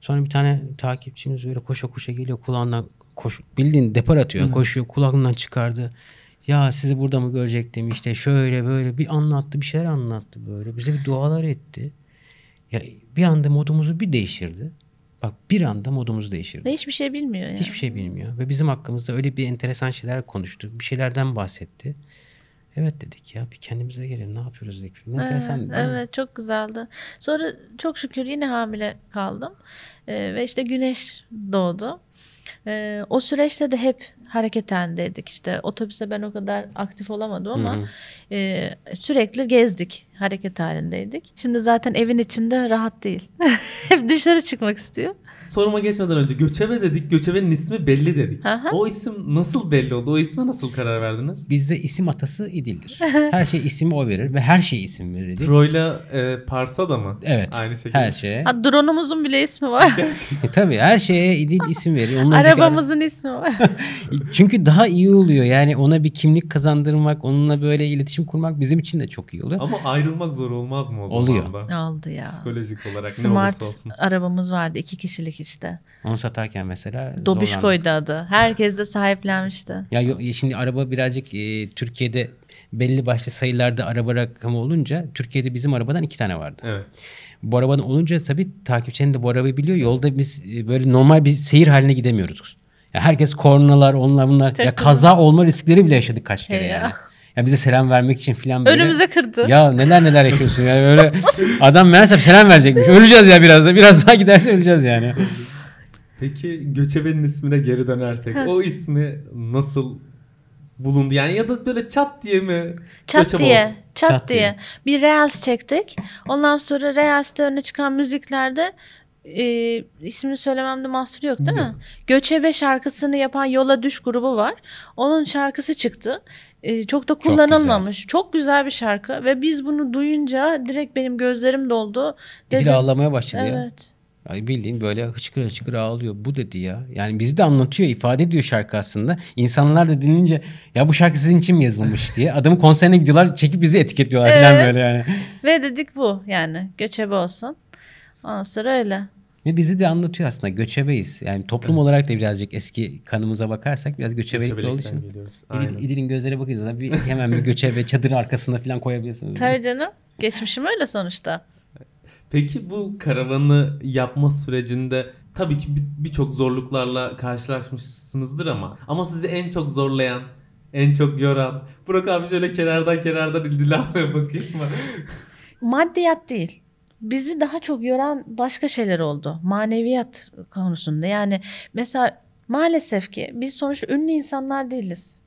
Sonra bir tane takipçimiz böyle koşa koşa geliyor kulağından koş bildiğin depar atıyor. Koşuyor kulağından çıkardı. Ya sizi burada mı görecektim işte şöyle böyle bir anlattı bir şeyler anlattı böyle. Bize bir dualar etti. Ya bir anda modumuzu bir değiştirdi. Bak bir anda modumuzu değiştirdi. Ve hiçbir şey bilmiyor yani. Hiçbir şey bilmiyor. Ve bizim hakkımızda öyle bir enteresan şeyler konuştu. Bir şeylerden bahsetti. Evet dedik ya bir kendimize gelelim ne yapıyoruz dedik. Ne Evet, enteresan. evet çok güzeldi. Sonra çok şükür yine hamile kaldım. Ee, ve işte güneş doğdu. Ee, o süreçte de hep hareket halindeydik. İşte otobüse ben o kadar aktif olamadım ama Hı hı. e, sürekli gezdik. Hareket halindeydik. Şimdi zaten evin içinde rahat değil. (laughs) hep dışarı çıkmak istiyor. Soruma geçmeden önce göçebe dedik. Göçebenin ismi belli dedik. Aha. O isim nasıl belli oldu? O isme nasıl karar verdiniz? Bizde isim atası İdil'dir. Her şey ismi o verir ve her şey isim verir. Troy'la e, Parsa da mı? Evet. Aynı şekilde. Her şeye. Ha, drone'umuzun bile ismi var. E, tabii her şeye İdil isim. Ondan önceki Arabamızın ismi var. ara- (laughs) Çünkü daha iyi oluyor. Yani ona bir kimlik kazandırmak, onunla böyle iletişim kurmak bizim için de çok iyi oluyor. Ama ayrılmak zor olmaz mı o zaman Oluyor. da? Oldu ya. Psikolojik olarak ne Smart olursa olsun. arabamız vardı. iki kişilik işte. Onu satarken mesela. Dobişko'ydu adı. Herkes de sahiplenmişti. Ya yo- şimdi araba birazcık e, Türkiye'de belli başlı sayılarda araba rakamı olunca Türkiye'de bizim arabadan iki tane vardı. Evet. Bu arabanın olunca tabii takipçinin de bu arabayı biliyor. Yolda biz e, böyle normal bir seyir haline gidemiyoruz. Ya herkes kornalar, onlar bunlar. Çok ya kaza olma riskleri bile yaşadık kaç kere Hey ya. yani. Ya (laughs) bize selam vermek için falan böyle. Önümüze kırdı. Ya neler neler yaşıyorsun ya böyle. Adam meğersem selam verecekmiş. Öleceğiz ya biraz da. Biraz daha giderse öleceğiz yani. Peki göçebenin ismine geri dönersek o ismi nasıl bulundu? Yani ya da böyle çat diye mi? Çat Göçebe diye. olsun? Çat, Çat diye. diye. Bir Reels çektik. Ondan sonra Reels'te öne çıkan müziklerde e, ismini söylememde mahsur yok değil mi? Yok. Göçebe şarkısını yapan Yola Düş grubu var. Onun şarkısı çıktı. E, çok da kullanılmamış. Çok güzel. bir şarkı ve biz bunu duyunca direkt benim gözlerim doldu. Dil Dedim, ağlamaya başladı ya. evet. Ay bildiğin böyle hıçkıra hıçkıra ağlıyor. Bu dedi ya. Yani bizi de anlatıyor, ifade ediyor şarkı aslında. İnsanlar da dinleyince ya bu şarkı sizin için mi yazılmış (laughs) diye. Adamın konserine gidiyorlar, çekip bizi etiketliyorlar falan Evet. böyle yani. Ve dedik bu yani göçebe olsun. Ondan sonra öyle. Ve bizi de anlatıyor aslında. Göçebeyiz. Yani toplum olarak da birazcık eski kanımıza bakarsak biraz göçebelik de olduğu için. İdil. İdil'in gözlere bakıyorsunuz. Bir, hemen bir göçebe (laughs) çadırın arkasında falan koyabilirsiniz. Tabii canım. Geçmişim öyle sonuçta. Peki bu karavanı yapma sürecinde tabii ki bir- birçok zorluklarla karşılaşmışsınızdır ama ama sizi en çok zorlayan, en çok yoran Burak abi şöyle kenardan kenardan ildilamaya bakayım mı? Maddiyat değil. Bizi daha çok yoran başka şeyler oldu. Maneviyat konusunda. Yani mesela maalesef ki biz sonuçta ünlü insanlar değiliz.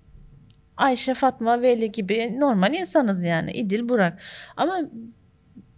Ayşe, Fatma, Veli gibi normal insanız yani. İdil, Burak. Ama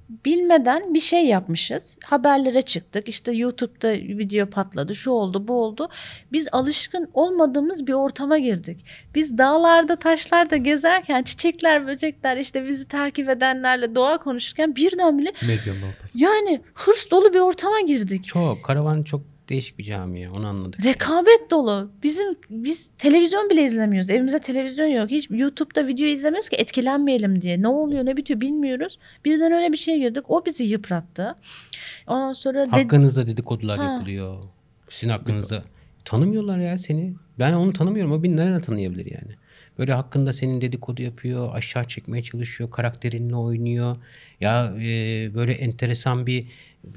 bilmeden bir şey yapmışız. Haberlere çıktık. İşte YouTube'da video patladı. Şu oldu, bu oldu. Biz alışkın olmadığımız bir ortama girdik. Biz dağlarda, taşlarda gezerken çiçekler, böcekler işte bizi takip edenlerle doğa konuşurken birdenbire Medyanın ortası. yani hırs dolu bir ortama girdik. Çok. Karavan çok değişik bir cami ya. Onu anladık. Rekabet dolu. Bizim biz televizyon bile izlemiyoruz. Evimizde televizyon yok. Hiç YouTube'da video izlemiyoruz ki etkilenmeyelim diye. Ne oluyor, ne bitiyor bilmiyoruz. Birden öyle bir şeye girdik. O bizi yıprattı. Ondan sonra Hakkınızda dedikodular Ha. yapılıyor. Sizin hakkınızda. Tanımıyorlar ya seni. Ben onu tanımıyorum. O beni nereden tanıyabilir yani? Böyle hakkında senin dedikodu yapıyor. Aşağı çekmeye çalışıyor. Karakterinle oynuyor. Ya e, böyle enteresan bir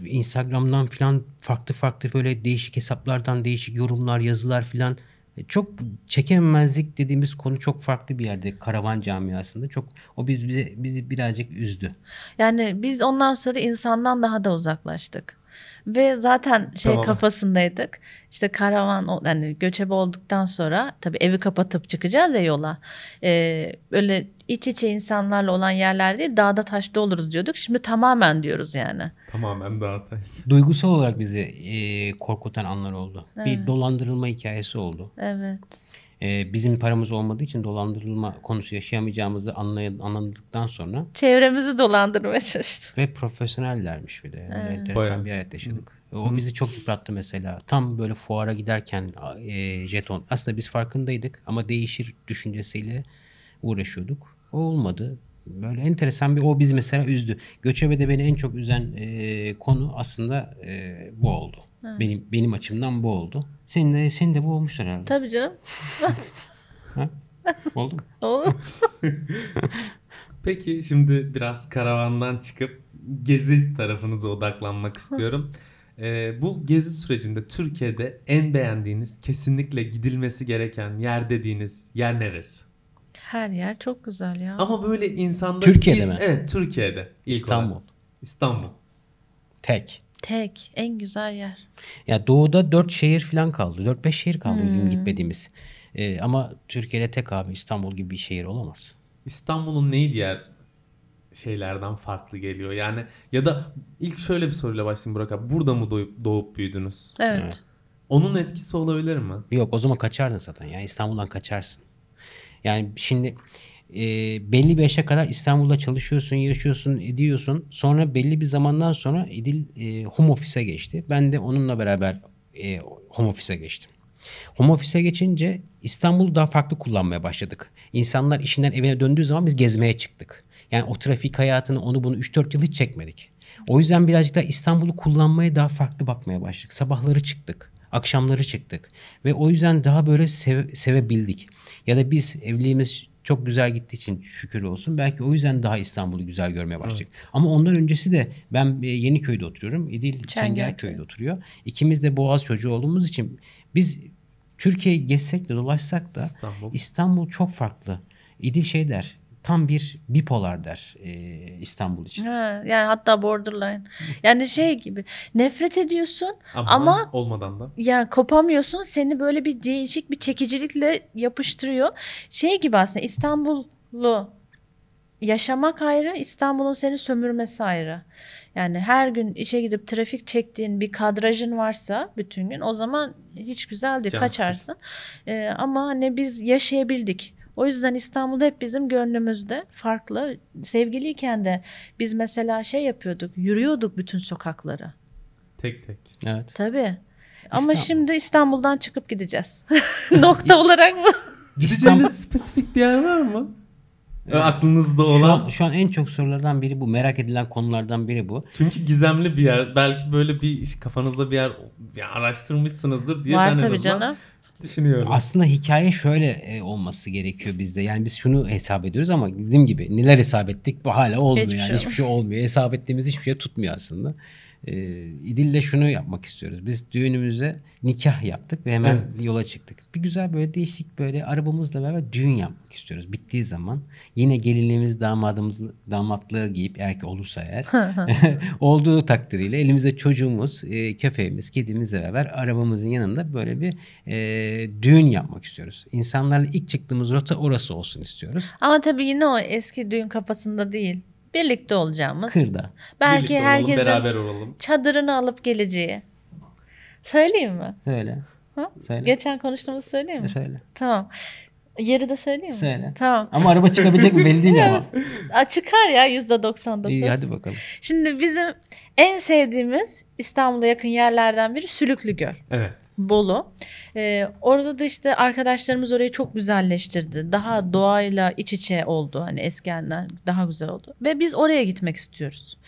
Instagram'dan falan farklı farklı böyle değişik hesaplardan değişik yorumlar, yazılar falan. E, Çok çekememezlik dediğimiz konu çok farklı bir yerde karavan camiasında. Çok o biz bize bizi birazcık üzdü. yani biz ondan sonra insandan daha da uzaklaştık. Ve zaten şey Tamam. kafasındaydık. İşte karavan yani göçebe olduktan sonra tabii evi kapatıp çıkacağız ya yola. Ee, böyle iç içe insanlarla olan yerler değil dağda taşta oluruz diyorduk. Şimdi tamamen diyoruz yani. Tamamen dağıtay. duygusal olarak bizi e, korkutan anlar oldu. Bir Evet. dolandırılma hikayesi oldu. Evet. E, bizim paramız olmadığı için dolandırılma konusu yaşayamayacağımızı anladıktan sonra Çevremizi dolandırmaya çalıştı. ve profesyonellermiş bir de. Yani Evet. enteresan Bayağı. bir hayat yaşadık. O bizi çok yıprattı mesela. Tam böyle fuara giderken e, jeton. Aslında biz farkındaydık ama değişir düşüncesiyle uğraşıyorduk. O olmadı. Böyle enteresan bir o bizi mesela üzdü. Göçebe'de beni en çok üzen e, konu aslında e, bu oldu. Benim benim açımdan bu oldu. Senin de senin de bu olmuş herhalde. Tabii canım. (laughs) Oldu mu? (laughs) O- (laughs) Peki şimdi biraz karavandan çıkıp gezi tarafınıza odaklanmak istiyorum. Ee, bu gezi sürecinde Türkiye'de en beğendiğiniz, kesinlikle gidilmesi gereken yer dediğiniz yer neresi? Her yer çok güzel ya. Ama böyle insanda Türkiye'de iz- mi? Evet Türkiye'de. ilk İstanbul. olarak. İstanbul. Tek. Tek en güzel yer. Ya doğuda 4 şehir falan kaldı. 4-5 şehir kaldı Hmm. bizim gitmediğimiz. Ee, ama Türkiye'de tek abi İstanbul gibi bir şehir olamaz. İstanbul'un neyi diğer şeylerden farklı geliyor? Yani ya da ilk şöyle bir soruyla başlayayım Burak abi. Burada mı doğup, doğup büyüdünüz? Evet. Evet. Onun etkisi olabilir mi? Yok o zaman kaçardın zaten. Yani İstanbul'dan kaçarsın. Yani şimdi e, belli bir yaşa kadar İstanbul'da çalışıyorsun, yaşıyorsun, ediyorsun. Sonra belli bir zamandan sonra İdil e, home office'e geçti. Ben de onunla beraber e, home office'e geçtim. Home office'e geçince İstanbul'u daha farklı kullanmaya başladık. İnsanlar işinden evine döndüğü zaman biz gezmeye çıktık. Yani o trafik hayatını onu bunu 3-4 yıl hiç çekmedik. O yüzden birazcık da İstanbul'u kullanmaya daha farklı bakmaya başladık. Sabahları çıktık. Akşamları çıktık. Ve o yüzden daha böyle sev- sevebildik. Ya da biz evliliğimiz çok güzel gittiği için şükür olsun. Belki o yüzden daha İstanbul'u güzel görmeye başladık. Ama ondan öncesi de ben e, Yeniköy'de oturuyorum. İdil Çengelköy. Çengelköy'de oturuyor. İkimiz de Boğaz çocuğu olduğumuz için biz Türkiye'yi gezsek de dolaşsak da İstanbul. İstanbul çok farklı. İdil şey der. Tam bir bipolar der e, İstanbul için. Ha, yani hatta borderline. Yani şey gibi nefret ediyorsun Ama, Ama- olmadan da. yani kopamıyorsun seni böyle bir değişik bir çekicilikle yapıştırıyor. Şey gibi aslında İstanbullu yaşamak ayrı İstanbul'un seni sömürmesi ayrı. Yani her gün işe gidip trafik çektiğin bir kadrajın varsa bütün gün o zaman hiç güzel değil Can kaçarsın. Ee, ama hani biz yaşayabildik. O yüzden İstanbul hep bizim gönlümüzde farklı. Sevgiliyken de biz mesela şey yapıyorduk, yürüyorduk bütün sokakları. Tek tek. Evet. Tabii. Ama İstanbul. şimdi İstanbul'dan çıkıp gideceğiz. (laughs) Nokta olarak bu. Gideceğiniz spesifik bir yer var mı? Ö, Aklınızda Şu olan. an, şu an en çok sorulardan biri bu. Merak edilen konulardan biri bu. Çünkü gizemli bir yer. Belki böyle bir kafanızda bir yer ya araştırmışsınızdır diye Var ben en tabii azından canım. Düşünüyorum. Aslında hikaye şöyle e, olması gerekiyor bizde. Yani biz şunu hesap ediyoruz ama dediğim gibi neler hesap ettik bu hala olmuyor. Hiçbir yani şey hiçbir şey olmuyor. Hesap ettiğimiz hiçbir şey tutmuyor aslında. Ee, İdil'le şunu yapmak istiyoruz. Biz düğünümüze nikah yaptık ve hemen Evet. yola çıktık. Bir güzel böyle değişik böyle arabamızla beraber düğün yapmak istiyoruz. Bittiği zaman yine gelinliğimiz damadımız damatlığı giyip eğer ki olursa eğer (laughs) (laughs) olduğu takdiriyle elimizde çocuğumuz, e, köpeğimiz, kedimizle beraber arabamızın yanında böyle bir e, düğün yapmak istiyoruz. İnsanlarla ilk çıktığımız rota orası olsun istiyoruz. Ama tabii yine o eski düğün kafasında değil. Birlikte olacağımız. Kırda. Belki Birlikte olalım, herkesin beraber olalım. çadırını alıp geleceği. Söyleyeyim mi? Söyle. Ha? Söyle. Geçen konuştuğumuzu söyleyeyim mi? Söyle. Tamam. Yeri de söyleyeyim mi? Söyle. Tamam. Ama araba çıkabilecek mi belli değil ama. (laughs) Aa, çıkar ya yüzde 99. İyi hadi bakalım. Şimdi bizim en sevdiğimiz İstanbul'a yakın yerlerden biri Sülüklü Göl. Evet. Bolu. Ee, orada da işte arkadaşlarımız orayı çok güzelleştirdi. Daha doğayla iç içe oldu. Hani eskiden daha güzel oldu. Ve biz oraya gitmek istiyoruz.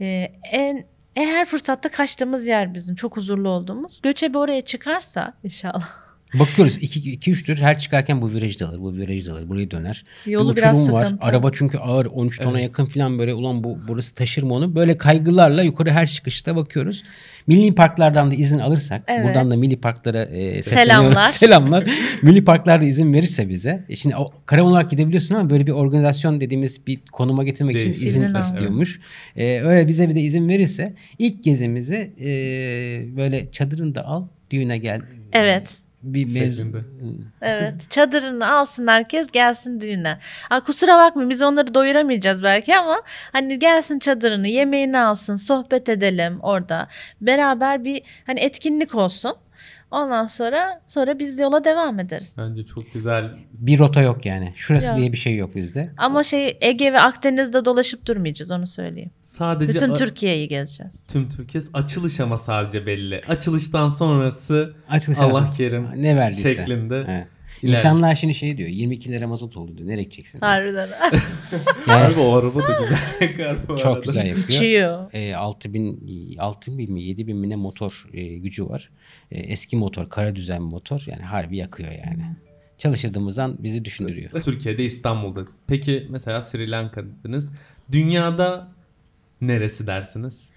Ee, en e, her fırsatta kaçtığımız yer bizim. Çok huzurlu olduğumuz. Göçebe oraya çıkarsa inşallah. (laughs) Bakıyoruz 2-3 tür her çıkarken bu virajı da alır, bu virajı da alır, burayı döner. Yolu bir biraz var. sıkıntı. Araba çünkü ağır 13 tona Evet. yakın falan böyle ulan bu burası taşır mı onu? Böyle kaygılarla yukarı her çıkışta bakıyoruz. Milli parklardan da izin alırsak Evet. buradan da milli parklara e, Selamlar. (laughs) Selamlar. milli parklar da izin verirse bize. E şimdi o, karavan olarak gidebiliyorsun ama böyle bir organizasyon dediğimiz bir konuma getirmek için Değişik. izin İzin istiyormuş. E, öyle bize bir de izin verirse ilk gezimizi e, böyle çadırını da al düğüne gel. Evet. Bir mevzu. Evet. Çadırını alsın herkes gelsin düğüne. Aa, kusura bakmayın biz onları doyuramayacağız belki ama hani gelsin çadırını yemeğini alsın sohbet edelim orada. Beraber bir hani etkinlik olsun. Ondan sonra sonra biz yola devam ederiz. Bence çok güzel. Bir rota yok yani. Şurası Ya. diye bir şey yok bizde. Ama şey Ege ve Akdeniz'de dolaşıp durmayacağız onu söyleyeyim. Sadece Bütün Türkiye'yi gezeceğiz. tüm Türkiye açılış ama sadece belli. Açılıştan sonrası Açılış Allah kerim Ne verdiyse. şeklinde. Evet. İlerliyor. İnsanlar şimdi şey diyor 22 lira mazot oldu diyor. Nereye gideceksin? Harbiden. (laughs) Yani Harbi o araba da güzel yakar bu çok arada. güzel yapıyor. Uçuyor. E, 6000 6000 mi 7000 mi ne motor e, gücü var. E, eski motor, kara düzen motor yani harbi yakıyor yani. Çalışırdığımızdan bizi düşündürüyor. Türkiye'de İstanbul'da. Peki mesela Sri Lanka dediniz. Dünyada neresi dersiniz?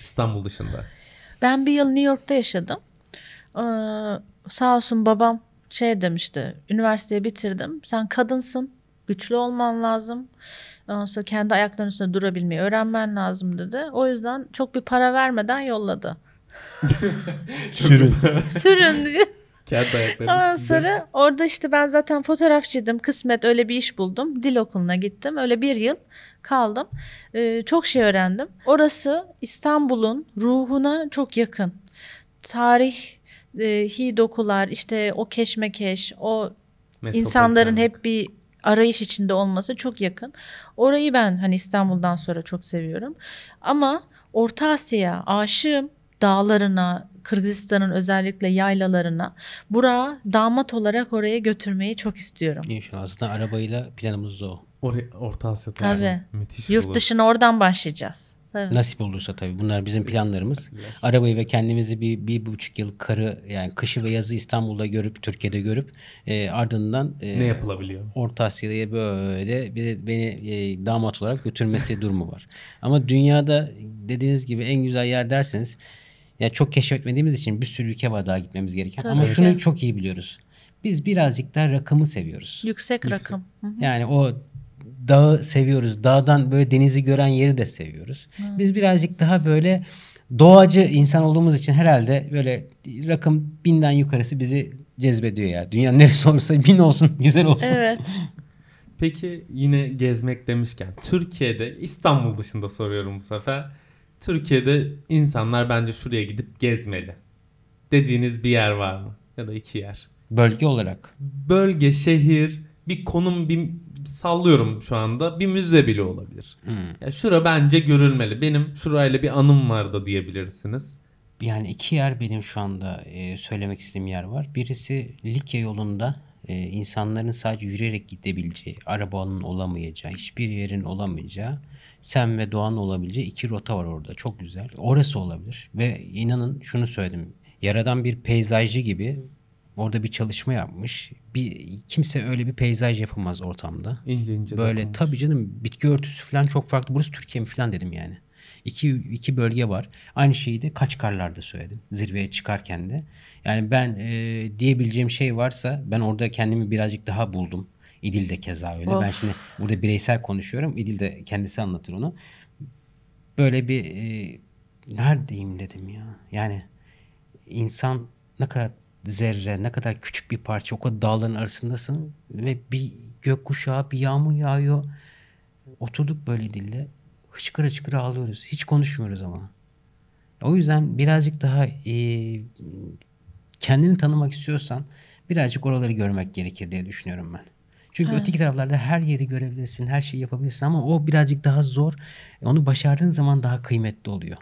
İstanbul dışında. Ben bir yıl New York'ta yaşadım. Ee, sağ olsun babam şey demişti. Üniversiteyi bitirdim. Sen kadınsın. Güçlü olman lazım. Ondan sonra kendi ayaklarının üstünde durabilmeyi öğrenmen lazım dedi. O yüzden çok bir para vermeden yolladı. (laughs) Sürün. Sürün diye. (laughs) Kendi ayakları Ondan üstünde. sonra orada işte ben zaten fotoğrafçıydım. Kısmet öyle bir iş buldum. Dil okuluna gittim. Öyle bir yıl kaldım. Ee, çok şey öğrendim. Orası İstanbul'un ruhuna çok yakın. Tarihi dokular, işte o keşmekeş, o insanların Metropolitanlık. hep bir arayış içinde olması çok yakın. Orayı ben hani İstanbul'dan sonra çok seviyorum. Ama Orta Asya'ya aşığım. Dağlarına, Kırgızistan'ın özellikle yaylalarına. Burak'ı damat olarak oraya götürmeyi çok istiyorum. İnşallah. Aslında arabayla planımız da o. Oraya, Orta Asya'da Tabii. yani. müthiş Yurt olur. dışına oradan başlayacağız. Tabii. Nasip olursa tabii. Bunlar bizim planlarımız. Arabayı ve kendimizi bir, bir buçuk yıl karı yani kışı ve yazı İstanbul'da görüp Türkiye'de görüp e, ardından e, Ne yapılabiliyor? Orta Asya'ya böyle bir beni e, damat olarak götürmesi (laughs) durumu var. Ama dünyada dediğiniz gibi en güzel yer derseniz ya çok keşfetmediğimiz için bir sürü ülke var daha gitmemiz gereken. Tabii Ama ki. şunu çok iyi biliyoruz. Biz birazcık daha rakımı seviyoruz. Yüksek rakım. Hı hı. Yani o dağı seviyoruz. Dağdan böyle denizi gören yeri de seviyoruz. Biz birazcık daha böyle doğacı insan olduğumuz için herhalde böyle rakım binden yukarısı bizi cezbediyor ya. Dünyanın neresi olursa bin olsun, (laughs) güzel olsun. Evet. (laughs) Peki yine gezmek demişken Türkiye'de İstanbul dışında soruyorum bu sefer. Türkiye'de insanlar bence şuraya gidip gezmeli. Dediğiniz bir yer var mı? Ya da iki yer. Bölge olarak. Bölge, şehir, bir konum, bir sallıyorum şu anda. Bir müze bile olabilir. Hmm. Ya şura bence görülmeli. Benim şurayla bir anım var da diyebilirsiniz. Yani iki yer benim şu anda e, söylemek istediğim yer var. Birisi Likya yolunda e, insanların sadece yürüyerek gidebileceği, arabanın olamayacağı, hiçbir yerin olamayacağı, sen ve doğanın olabileceği iki rota var orada. Çok güzel. Orası olabilir. Ve inanın şunu söyledim. Yaradan bir peyzajcı gibi orada bir çalışma yapmış. Bir kimse öyle bir peyzaj yapamaz ortamda. İnce ince Böyle dokunmuş. tabii canım bitki örtüsü falan çok farklı. Burası Türkiye mi falan dedim yani. İki, iki bölge var. Aynı şeyi de Kaçkarlar'da söyledim. Zirveye çıkarken de. Yani ben e, diyebileceğim şey varsa ben orada kendimi birazcık daha buldum. İdil de keza öyle. Ben Of. şimdi burada bireysel konuşuyorum. İdil de kendisi anlatır onu. Böyle bir e, neredeyim dedim ya. Yani insan ne kadar zerre, ne kadar küçük bir parça o kadar dağların arasındasın ve bir gökkuşağı, bir yağmur yağıyor. Oturduk böyle dille. Hıçkıra hıçkıra ağlıyoruz. Hiç konuşmuyoruz ama. O yüzden birazcık daha e, kendini tanımak istiyorsan birazcık oraları görmek gerekir diye düşünüyorum ben. Çünkü Evet. öteki taraflarda her yeri görebilirsin, her şeyi yapabilirsin ama o birazcık daha zor. Onu başardığın zaman daha kıymetli oluyor.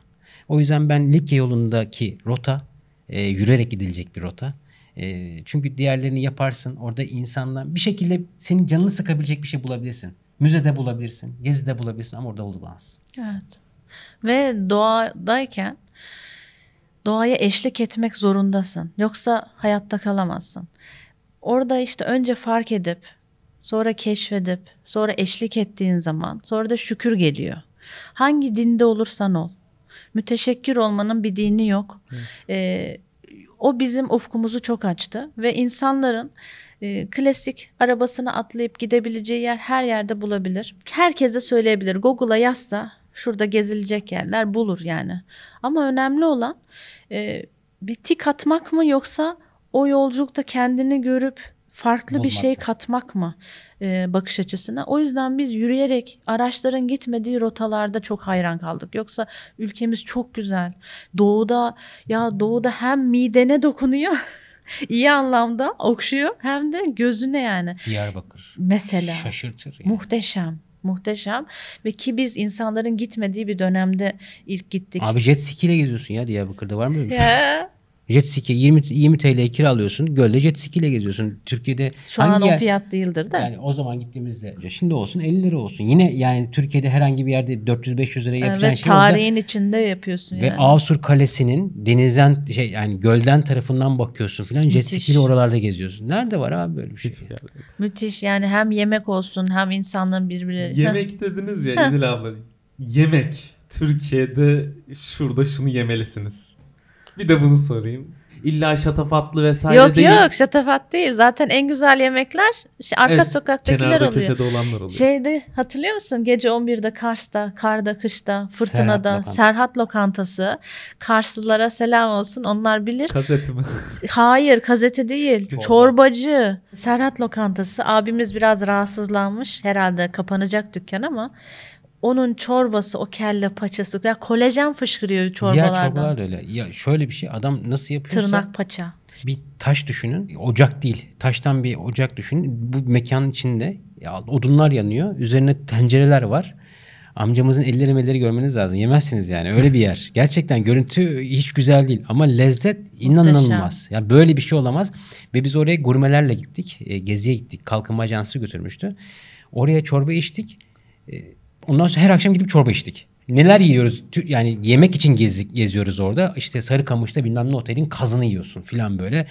O yüzden ben Likya yolundaki rota e, yürüyerek gidilecek bir rota. E, çünkü diğerlerini yaparsın. Orada insanlar bir şekilde senin canını sıkabilecek bir şey bulabilirsin. Müzede bulabilirsin, gezide bulabilirsin ama orada bulamazsın. Evet. Ve doğadayken doğaya eşlik etmek zorundasın. Yoksa hayatta kalamazsın. Orada işte önce fark edip, sonra keşfedip, sonra eşlik ettiğin zaman, sonra da şükür geliyor. Hangi dinde olursan ol. Müteşekkir olmanın bir dini yok. Ee, o bizim ufkumuzu çok açtı ve insanların e, klasik arabasını atlayıp gidebileceği yer her yerde bulabilir. Herkese söyleyebilir. Google'a yazsa şurada gezilecek yerler bulur yani. Ama önemli olan e, bir tik atmak mı yoksa o yolculukta kendini görüp farklı bir şey mı? katmak mı e, bakış açısına? O yüzden biz yürüyerek araçların gitmediği rotalarda çok hayran kaldık. Yoksa ülkemiz çok güzel. Doğuda ya doğuda hem midene dokunuyor (laughs) iyi anlamda okşuyor hem de gözüne yani. Diyarbakır. Mesela Şaşırtır. Yani. muhteşem. Muhteşem ve ki biz insanların gitmediği bir dönemde ilk gittik. Abi jet ski ile geziyorsun ya Diyarbakır'da var mı öyle bir şey? Jet ski 20 20 TL'ye kiralıyorsun. Gölde jet ski ile geziyorsun. Türkiye'de şu an hangi o yer- fiyat değildir de. Yani o zaman gittiğimizde şimdi olsun 50 lira olsun. Yine yani Türkiye'de herhangi bir yerde 400-500 liraya yapacağın ve şey orada. tarihin içinde yapıyorsun Ve yani. Asur Kalesi'nin denizden şey yani gölden tarafından bakıyorsun filan jet ski ile oralarda geziyorsun. Nerede var abi böyle bir şey? Yerde. Müthiş yani hem yemek olsun hem insanların birbiri. Yemek dediniz ya (laughs) İdil abla. Yemek. Türkiye'de şurada şunu yemelisiniz. Bir de bunu sorayım. illa şatafatlı vesaire Yok değil. yok şatafat değil. Zaten en güzel yemekler şey, arka Evet, sokaktakiler Kenarda oluyor. köşede olanlar oluyor. Şeyde hatırlıyor musun? Gece 11'de Kars'ta, karda, kışta, fırtınada, Lokantası. Serhat Lokantası. Karslılara selam olsun. Onlar bilir. Kaseti mi? (laughs) Hayır, gazete değil. Çorba. Çorbacı. Serhat Lokantası. Abimiz biraz rahatsızlanmış. Herhalde kapanacak dükkan ama onun çorbası, o kelle paçası. Ya kolajen fışkırıyor Diğer çorbalardan. çorbalar da öyle. Ya şöyle bir şey adam nasıl yapıyorsa Tırnak paça. bir taş düşünün. Ocak değil. Taştan bir ocak düşünün. Bu mekanın içinde ya, odunlar yanıyor. Üzerine tencereler var. Amcamızın elleri melleri görmeniz lazım. Yemezsiniz yani. Öyle bir yer. Gerçekten görüntü hiç güzel değil. Ama lezzet inanılmaz. Ya böyle bir şey olamaz. Ve biz oraya gurmelerle gittik. E, geziye gittik. Kalkınma ajansı götürmüştü. Oraya çorba içtik. E, ondan sonra her akşam gidip çorba içtik. Neler yiyoruz? Yani yemek için gezdik, geziyoruz orada. İşte Sarıkamış'ta bilmem ne otelin kazını yiyorsun filan böyle.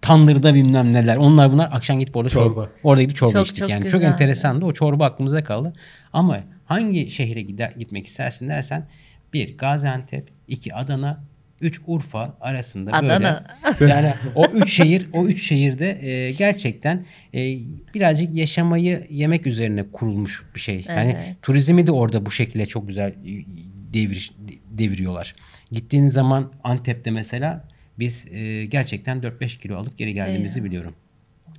Tandırda bilmem neler. Onlar bunlar akşam gidip orada çorba. Çorba. Orada gidip çorba Çok, içtik. çok yani çok güzeldi. enteresandı. O çorba aklımıza kaldı. Ama hangi şehre gider, gitmek istersin dersen bir Gaziantep, iki Adana, üç Urfa arasında Adana. böyle. Yani o üç şehir, o üç şehirde e, gerçekten e, birazcık yaşamayı yemek üzerine kurulmuş bir şey. Yani Evet. turizmi de orada bu şekilde çok güzel e, devir, deviriyorlar. Gittiğiniz zaman Antep'te mesela biz e, gerçekten 4-5 kilo alıp geri geldiğimizi Eyvah. biliyorum.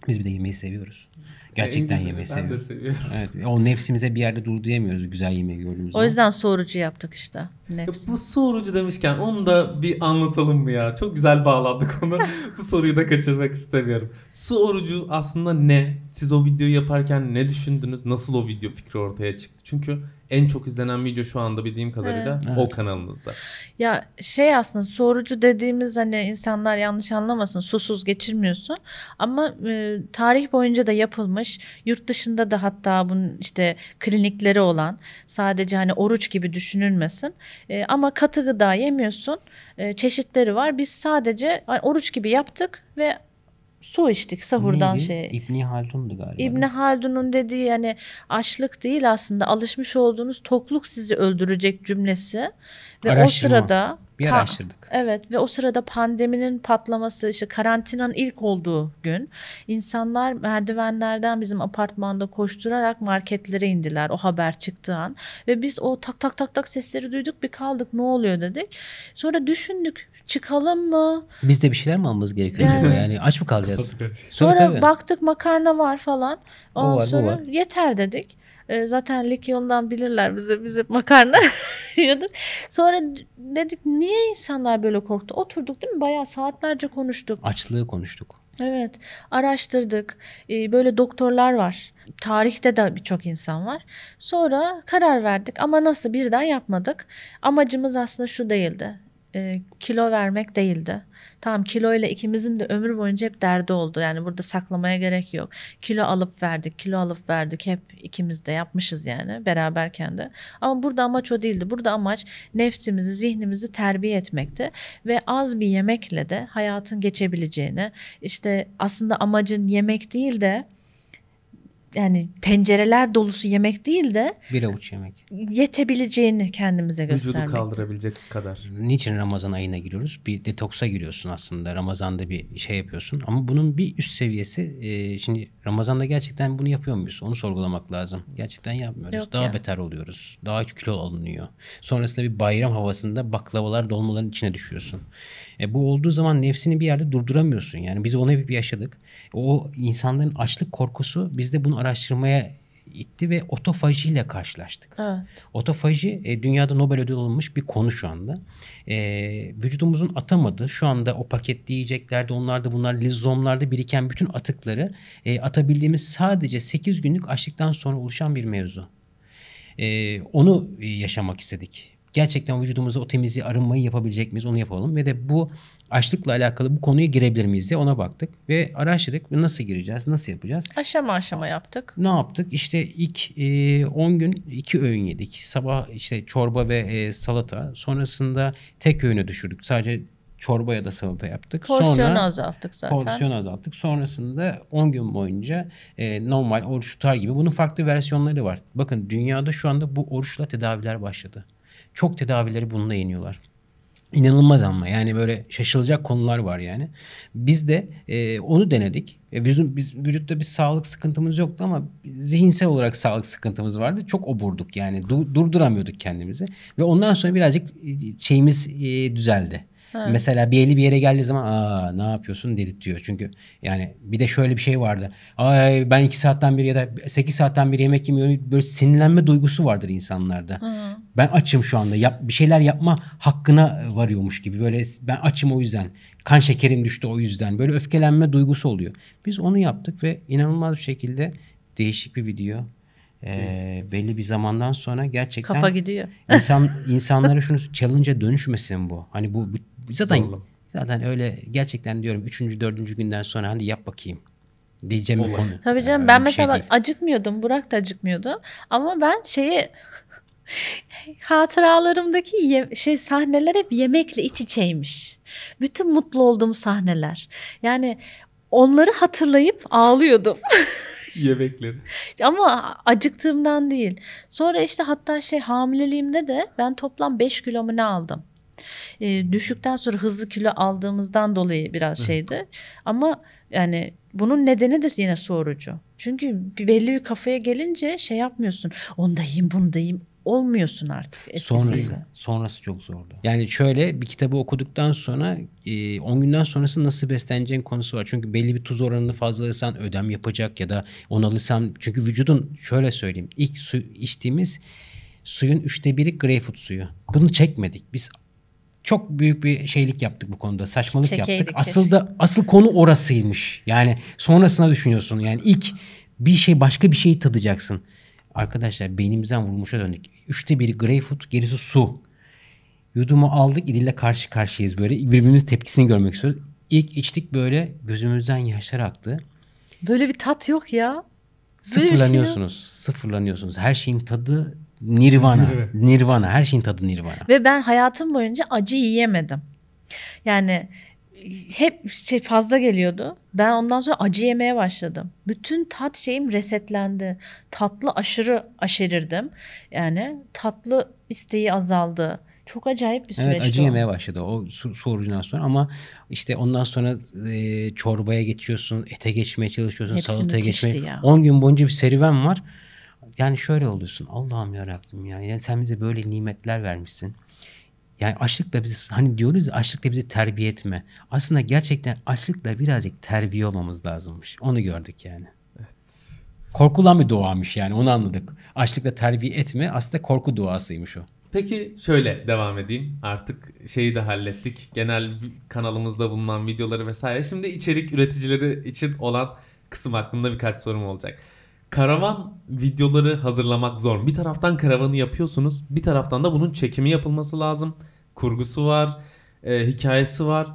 Biz bir de yemeği seviyoruz. Gerçekten En yemeği Ben de seviyoruz. seviyorum. Evet, o nefsimize bir yerde dur diyemiyoruz güzel yemeği gördüğümüz O yüzden sorucu yaptık işte. Ya Nefsi. Bu sorucu demişken onu da bir anlatalım mı ya? Çok güzel bağladık onu. (laughs) bu soruyu da kaçırmak istemiyorum. Su orucu aslında ne? Siz o videoyu yaparken ne düşündünüz? Nasıl o video fikri ortaya çıktı? Çünkü en çok izlenen video şu anda bildiğim kadarıyla Evet. o Evet. kanalınızda. Ya şey aslında sorucu dediğimiz hani insanlar yanlış anlamasın susuz geçirmiyorsun ama e, tarih boyunca da yapılmış yurt dışında da hatta bunun işte klinikleri olan sadece hani oruç gibi düşünülmesin E, ama katı gıda yemiyorsun E, çeşitleri var biz sadece hani oruç gibi yaptık ve su içtik sahurdan Neydi? şey. İbni Haldun'du galiba. İbni Haldun'un dediği yani açlık değil aslında alışmış olduğunuz tokluk sizi öldürecek cümlesi ve Araştırma. o sırada Bir pa- araştırdık. Evet ve o sırada pandeminin patlaması işte karantinanın ilk olduğu gün insanlar merdivenlerden bizim apartmanda koşturarak marketlere indiler o haber çıktığı an ve biz o tak tak tak tak sesleri duyduk bir kaldık ne oluyor dedik. Sonra düşündük çıkalım mı? Biz de bir şeyler mi almamız gerekiyor Yani- acaba? Yani aç mı kalacağız? Sonra tabii. baktık makarna var falan. Ondan var, bu sonra var. yeter dedik. Ee, zaten lig yolundan bilirler bize bize makarna (laughs) yiyorduk. Sonra dedik niye insanlar böyle korktu? Oturduk değil mi? Bayağı saatlerce konuştuk. Açlığı konuştuk. Evet, araştırdık. Ee, böyle doktorlar var. Tarihte de birçok insan var. Sonra karar verdik ama nasıl birden yapmadık. Amacımız aslında şu değildi. Ee, kilo vermek değildi. Tamam kilo ile ikimizin de ömür boyunca hep derdi oldu. Yani burada saklamaya gerek yok. Kilo alıp verdik, kilo alıp verdik. Hep ikimiz de yapmışız yani beraberken de. Ama burada amaç o değildi. Burada amaç nefsimizi, zihnimizi terbiye etmekti. Ve az bir yemekle de hayatın geçebileceğini, işte aslında amacın yemek değil de yani tencereler dolusu yemek değil de Bir avuç yemek. yetebileceğini kendimize Vücudu göstermek. kaldırabilecek kadar. Niçin Ramazan ayına giriyoruz? Bir detoksa giriyorsun aslında. Ramazan'da bir şey yapıyorsun. Ama bunun bir üst seviyesi e, şimdi Ramazan'da gerçekten bunu yapıyor muyuz? Onu sorgulamak lazım. Gerçekten yapmıyoruz. Yok Daha ya. beter oluyoruz. Daha kilo alınıyor. Sonrasında bir bayram havasında baklavalar, dolmaların içine düşüyorsun. E, bu olduğu zaman nefsini bir yerde durduramıyorsun. Yani biz onu hep yaşadık. O insanların açlık korkusu bizde bunu araştırmaya itti ve otofajiyle karşılaştık. Evet. Otofaji e, dünyada Nobel ödülü alınmış bir konu şu anda. E, vücudumuzun atamadığı şu anda o paketli yiyeceklerde onlarda bunlar lizomlarda biriken bütün atıkları e, atabildiğimiz sadece 8 günlük açlıktan sonra oluşan bir mevzu. E, onu e, yaşamak istedik. Gerçekten vücudumuza o temizliği arınmayı yapabilecek miyiz onu yapalım ve de bu açlıkla alakalı bu konuya girebilir miyiz diye ona baktık ve araştırdık nasıl gireceğiz nasıl yapacağız. Aşama aşama yaptık. Ne yaptık? İşte ilk e, 10 gün iki öğün yedik. Sabah işte çorba ve e, salata. Sonrasında tek öğüne düşürdük. Sadece çorba ya da salata yaptık. Porsiyonu Sonra azalttık zaten. porsiyon azalttık. Sonrasında 10 gün boyunca e, normal oruç tutar gibi. Bunun farklı versiyonları var. Bakın dünyada şu anda bu oruçla tedaviler başladı. Çok tedavileri bununla yeniyorlar. İnanılmaz ama yani böyle şaşılacak konular var yani. Biz de e, onu denedik. E, bizim biz, vücutta bir sağlık sıkıntımız yoktu ama zihinsel olarak sağlık sıkıntımız vardı. Çok oburduk yani du- durduramıyorduk kendimizi. Ve ondan sonra birazcık e, şeyimiz e, düzeldi. Ha. Mesela bir eli bir yere geldiği zaman aa ne yapıyorsun dedirtiyor. Çünkü yani bir de şöyle bir şey vardı. Ay ben iki saatten beri ya da sekiz saatten beri yemek yemiyorum. Böyle sinirlenme duygusu vardır insanlarda. Hı. Ben açım şu anda. Yap, bir şeyler yapma hakkına varıyormuş gibi. Böyle ben açım o yüzden. Kan şekerim düştü o yüzden. Böyle öfkelenme duygusu oluyor. Biz onu yaptık ve inanılmaz bir şekilde değişik bir video. Ee, belli bir zamandan sonra gerçekten Kafa gidiyor. insan insanlara şunu challenge'a dönüşmesin bu. Hani bu, bu zaten Zorlu. zaten öyle gerçekten diyorum 3. 4. günden sonra hadi yap bakayım diyeceğim bir konu. Tabii canım ben şey mesela bak değil. acıkmıyordum. Burak da acıkmıyordu. Ama ben şeyi hatıralarımdaki ye- şey sahneler hep yemekle iç içeymiş. Bütün mutlu olduğum sahneler. Yani onları hatırlayıp ağlıyordum. (laughs) Yemekleri. Ama acıktığımdan değil. Sonra işte hatta şey hamileliğimde de ben toplam 5 kilo mu ne aldım. Ee, düşükten sonra hızlı kilo aldığımızdan dolayı biraz şeydi. Ama yani bunun nedeni de yine sorucu. Çünkü belli bir kafaya gelince şey yapmıyorsun. Onu da yiyeyim bunu da yiyeyim. Olmuyorsun artık. eskisiyle. Sonrası, sonrası çok zordu. Yani şöyle bir kitabı okuduktan sonra e, 10 günden sonrası nasıl besleneceğin konusu var. Çünkü belli bir tuz oranını fazla alırsan ödem yapacak ya da onu alırsan çünkü vücudun şöyle söyleyeyim ilk su içtiğimiz suyun üçte biri greyfurt suyu. Bunu çekmedik. Biz çok büyük bir şeylik yaptık bu konuda. Saçmalık Çekeydik yaptık. Asıl da asıl konu orasıymış. Yani sonrasına düşünüyorsun. Yani ilk bir şey başka bir şeyi tadacaksın. Arkadaşlar beynimizden vurmuşa döndük. Üçte biri greyfurt, gerisi su. Yudumu aldık, İdil'le karşı karşıyayız böyle. Birbirimizin tepkisini görmek istiyoruz. İlk içtik böyle gözümüzden yaşlar aktı. Böyle bir tat yok ya. Böyle bir şey yok. Sıfırlanıyorsunuz. sıfırlanıyorsunuz. Her şeyin tadı nirvana. Zirve. Nirvana. Her şeyin tadı nirvana. Ve ben hayatım boyunca acı yiyemedim. Yani hep şey fazla geliyordu. Ben ondan sonra acı yemeye başladım. Bütün tat şeyim resetlendi. Tatlı aşırı aşerirdim. Yani tatlı isteği azaldı. Çok acayip bir süreçti Evet acı o. yemeye başladı o orucundan sonra ama işte ondan sonra e, çorbaya geçiyorsun, ete geçmeye çalışıyorsun, Hepsi salataya geçmeye. ya. 10 gün boyunca bir serüven var. Yani şöyle oluyorsun. Allah'ım yarabbim ya. Yani sen bize böyle nimetler vermişsin. Yani açlıkla bizi hani diyoruz ya açlıkla bizi terbiye etme. Aslında gerçekten açlıkla birazcık terbiye olmamız lazımmış. Onu gördük yani. Korkulan bir duamış yani onu anladık. Açlıkla terbiye etme aslında korku duasıymış o. Peki şöyle devam edeyim. Artık şeyi de hallettik. Genel kanalımızda bulunan videoları vesaire. Şimdi içerik üreticileri için olan kısım hakkında birkaç sorum olacak. Karavan videoları hazırlamak zor. Bir taraftan karavanı yapıyorsunuz. Bir taraftan da bunun çekimi yapılması lazım. Kurgusu var. e, hikayesi var.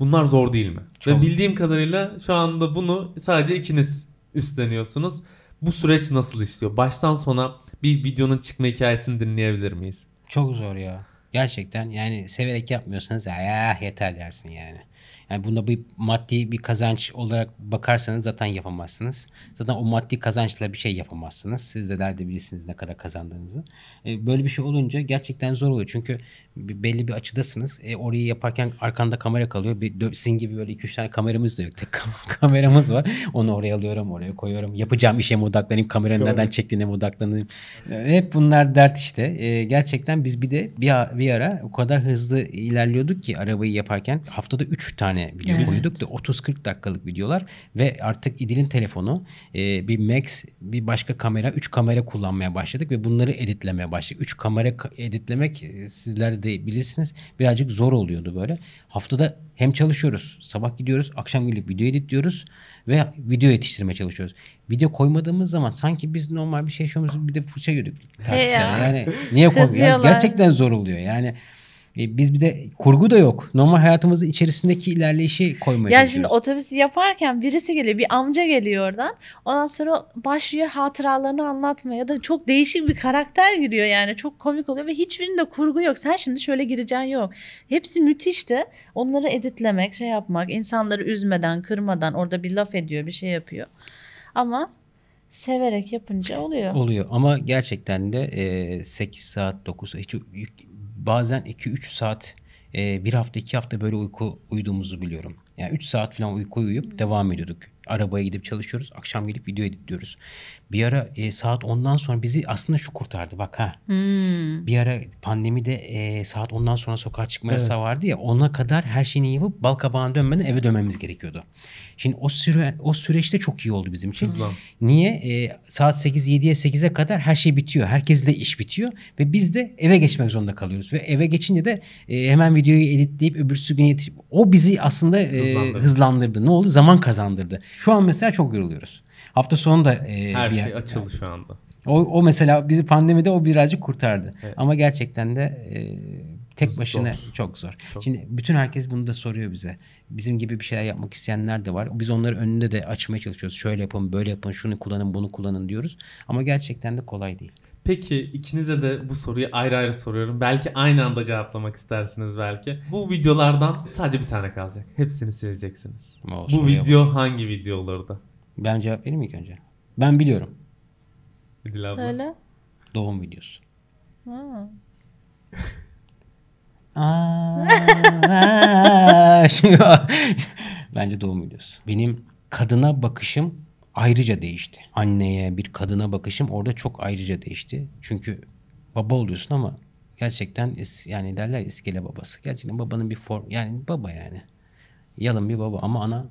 Bunlar zor değil mi? Çok. Ve bildiğim kadarıyla şu anda bunu sadece ikiniz üstleniyorsunuz. Bu süreç nasıl işliyor? Baştan sona bir videonun çıkma hikayesini dinleyebilir miyiz? Çok zor ya. Gerçekten yani severek yapmıyorsanız ya yeter dersin yani. Yani bunda bir maddi bir kazanç olarak bakarsanız zaten yapamazsınız. Zaten o maddi kazançla bir şey yapamazsınız. Siz de nerede bilirsiniz ne kadar kazandığınızı. E, Böyle bir şey olunca gerçekten zor oluyor. Çünkü belli bir açıdasınız. E, orayı yaparken arkanda kamera kalıyor. Bir, sizin gibi böyle 2-3 tane kameramız da yok. Tek kam- (laughs) kameramız var. Onu oraya alıyorum, oraya koyuyorum. Yapacağım işe mi odaklanayım, kameranın Doğru. nereden çektiğine mi odaklanayım. E, Hep bunlar dert işte. E, gerçekten biz bir de bir, a- bir ara o kadar hızlı ilerliyorduk ki arabayı yaparken haftada 3 tane video Evet. koyduk da 30-40 dakikalık videolar ve artık İdil'in telefonu e, bir Max bir başka kamera 3 kamera kullanmaya başladık ve bunları editlemeye başladık. 3 kamera ka- editlemek e, sizler de bilirsiniz birazcık zor oluyordu böyle. Haftada hem çalışıyoruz sabah gidiyoruz akşam gelip video editliyoruz ve video yetiştirmeye çalışıyoruz. Video koymadığımız zaman sanki biz normal bir şey yaşıyoruz bir de fırça yedik. He ya. Yani niye koymuyor? Kızıyorlar. Gerçekten zor oluyor. Yani e, biz bir de kurgu da yok. Normal hayatımızın içerisindeki ilerleyişi koymaya Yani şimdi çalışıyoruz. otobüsü yaparken birisi geliyor, bir amca geliyor oradan. Ondan sonra başlıyor hatıralarını anlatmaya ya da çok değişik bir karakter giriyor yani. Çok komik oluyor ve hiçbirinde kurgu yok. Sen şimdi şöyle gireceksin yok. Hepsi müthişti. Onları editlemek, şey yapmak, insanları üzmeden, kırmadan orada bir laf ediyor, bir şey yapıyor. Ama severek yapınca oluyor. Oluyor ama gerçekten de e, 8 saat 9 saat hiç, bazen 2-3 saat e, bir hafta iki hafta böyle uyku uyuduğumuzu biliyorum. Yani 3 saat falan uyku uyuyup devam ediyorduk. Arabaya gidip çalışıyoruz. Akşam gelip video editliyoruz. Bir ara e, saat 10'dan sonra bizi aslında şu kurtardı bak ha. Hmm. Bir ara pandemide e, saat 10'dan sonra sokağa çıkma Evet. yasağı vardı ya. Ona kadar her şeyini yapıp bal kabağına dönmeden eve dönmemiz gerekiyordu. Şimdi o süre o süreçte çok iyi oldu bizim için. Hızlan. Niye? E, saat 8 7'ye 8'e kadar her şey bitiyor. Herkes de iş bitiyor ve biz de eve geçmek zorunda kalıyoruz ve eve geçince de e, hemen videoyu editleyip öbürsü gün yetişip o bizi aslında e, Hızlandırdı. hızlandırdı. Ne oldu? Zaman kazandırdı. Şu an mesela çok yoruluyoruz. Hafta sonu da e, Her bir şey yer- açıldı şu anda. o, o mesela bizi pandemide o birazcık kurtardı. Evet. Ama gerçekten de e, tek Zor. başına çok zor. Çok. Şimdi bütün herkes bunu da soruyor bize. Bizim gibi bir şeyler yapmak isteyenler de var. Biz onları önünde de açmaya çalışıyoruz. Şöyle yapın, böyle yapın, şunu kullanın, bunu kullanın diyoruz. Ama gerçekten de kolay değil. Peki ikinize de bu soruyu ayrı ayrı soruyorum. Belki aynı anda cevaplamak istersiniz belki. Bu videolardan sadece bir tane kalacak. Hepsini sileceksiniz. O Bu video hangi video olurdu? Ben cevap vereyim mi ilk önce? Ben biliyorum. Abla. Söyle. Doğum videosu. Ha. (laughs) Bence doğum videosu. Benim kadına bakışım ayrıca değişti. Anneye bir kadına bakışım orada çok ayrıca değişti. Çünkü baba oluyorsun ama gerçekten is- yani derler iskele babası. Gerçekten babanın bir form yani baba yani. Yalın bir baba ama ana